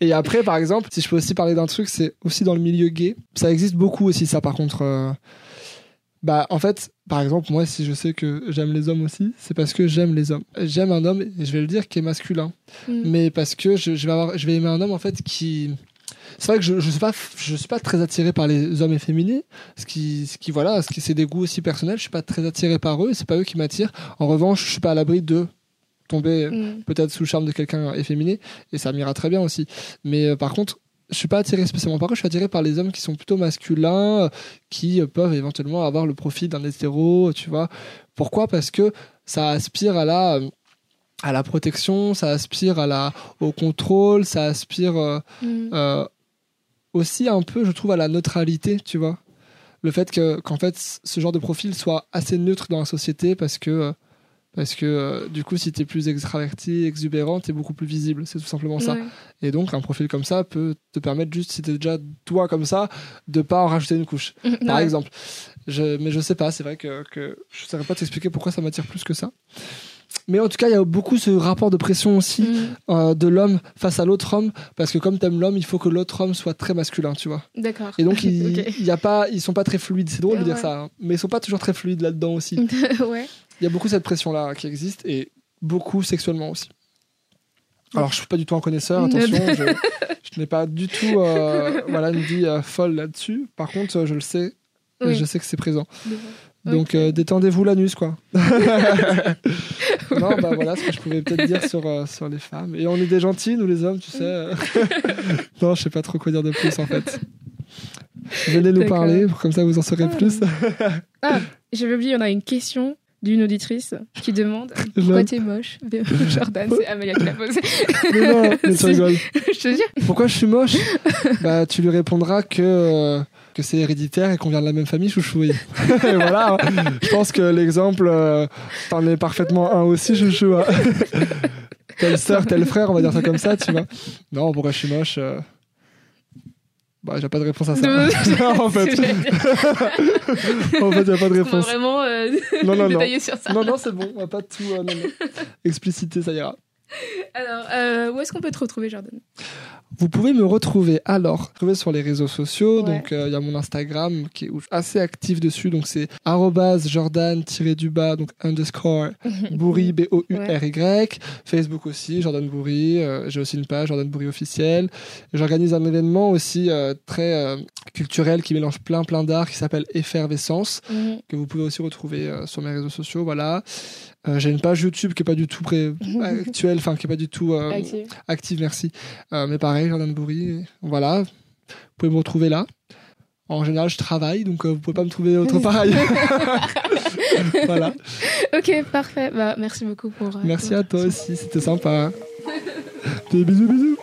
et après, par exemple, si je peux aussi parler d'un truc, c'est aussi dans le milieu gay. Ça existe beaucoup aussi, ça, par contre. euh, Bah, en fait, par exemple, moi, si je sais que j'aime les hommes aussi, c'est parce que j'aime les hommes. J'aime un homme, et je vais le dire, qui est masculin. Mhm. Mais parce que je, je vais avoir, je vais aimer un homme, en fait, qui. C'est vrai que je, je suis pas, je suis pas très attiré par les hommes efféminés, ce qui, ce qui voilà, ce qui c'est des goûts aussi personnels. Je suis pas très attiré par eux, c'est pas eux qui m'attirent. En revanche, je suis pas à l'abri de tomber Mhm. peut-être sous le charme de quelqu'un efféminé et ça m'ira très bien aussi mais euh, par contre je suis pas attiré spécialement par eux je suis attiré par les hommes qui sont plutôt masculins euh, qui euh, peuvent éventuellement avoir le profil d'un hétéro tu vois. Pourquoi? Parce que ça aspire à la euh, à la protection ça aspire à la au contrôle ça aspire euh, euh, aussi un peu, je trouve, à la neutralité, tu vois. Le fait que, qu'en fait, ce genre de profil soit assez neutre dans la société parce que, euh, parce que euh, du coup, si t'es plus extraverti, exubérant, t'es beaucoup plus visible. C'est tout simplement ça. Ouais. Et donc, un profil comme ça peut te permettre juste, si t'es déjà toi comme ça, de pas en rajouter une couche, <laughs> par exemple. Je, mais je sais pas, c'est vrai que, que je saurais pas t'expliquer pourquoi ça m'attire plus que ça. mais en tout cas, il y a beaucoup ce rapport de pression aussi Mm. euh, de l'homme face à l'autre homme, parce que comme t'aimes l'homme, il faut que l'autre homme soit très masculin, tu vois. D'accord. Et donc, ils, <laughs> Ok. il y a pas, ils sont pas très fluides. C'est drôle de dire Ouais. ça, hein. mais ils sont pas toujours très fluides là-dedans aussi. <laughs> ouais. Il y a beaucoup cette pression-là qui existe et beaucoup sexuellement aussi. Alors, je suis pas du tout un connaisseur, attention, je, je n'ai pas du tout euh, <laughs> voilà, une vie euh, folle là-dessus. Par contre, je le sais, et Oui. je sais que c'est présent. Donc, euh, détendez-vous l'anus, quoi. <laughs> non, bah voilà ce que je pouvais peut-être dire sur, sur les femmes. Et on est des gentils, nous les hommes, tu sais. <laughs> non, je sais pas trop quoi dire de plus, en fait. Venez nous parler, comme ça vous en saurez Ah. plus. J'avais oublié, on a une question d'une auditrice qui demande <laughs> pourquoi t'es moche? <laughs> Jordan, c'est Amélia qui l'a posé. mais non, mais tu <laughs> rigoles. Je te jure. Pourquoi je suis moche? Bah, tu lui répondras que, euh, que c'est héréditaire et qu'on vient de la même famille, chouchou. Et voilà, hein. je pense que l'exemple, euh, t'en es parfaitement un aussi, chouchou. hein. telle sœur, tel frère, on va dire ça comme ça, tu vois. Non, pourquoi je suis moche euh, Bah, j'ai pas de réponse à ça. <laughs> <laughs> en fait, <laughs> en fait, y a pas de On va réponse. vraiment euh, Non, non, non. détailler sur ça. Non, non, c'est bon, on va pas tout euh, non, non. expliciter, ça ira. Alors, euh, où est-ce qu'on peut te retrouver, Jordan? Vous pouvez me retrouver alors retrouver sur les réseaux sociaux. Ouais. Donc euh, il y a mon Instagram qui est assez actif dessus. Donc c'est arrobase Jordan du bas donc underscore <laughs> Bourri B O U R Y. Facebook aussi Jordan Bourri. Euh, J'ai aussi une page Jordan Bourri officielle. J'organise un événement aussi euh, très euh, culturel qui mélange plein plein d'art qui s'appelle Effervescence Mhm. que vous pouvez aussi retrouver euh, sur mes réseaux sociaux. Voilà. Euh, J'ai une page YouTube qui est pas du tout pré- <laughs> actuelle, enfin qui est pas du tout euh, Active. active, merci. Euh, mais pareil, Jordan Bourri, voilà. Vous pouvez me retrouver là. En général, je travaille, donc vous pouvez pas me trouver autre <laughs> part ailleurs. <laughs> voilà. Ok, parfait. Bah, merci beaucoup pour. Merci à toi aussi, c'était sympa. Des bisous, bisous.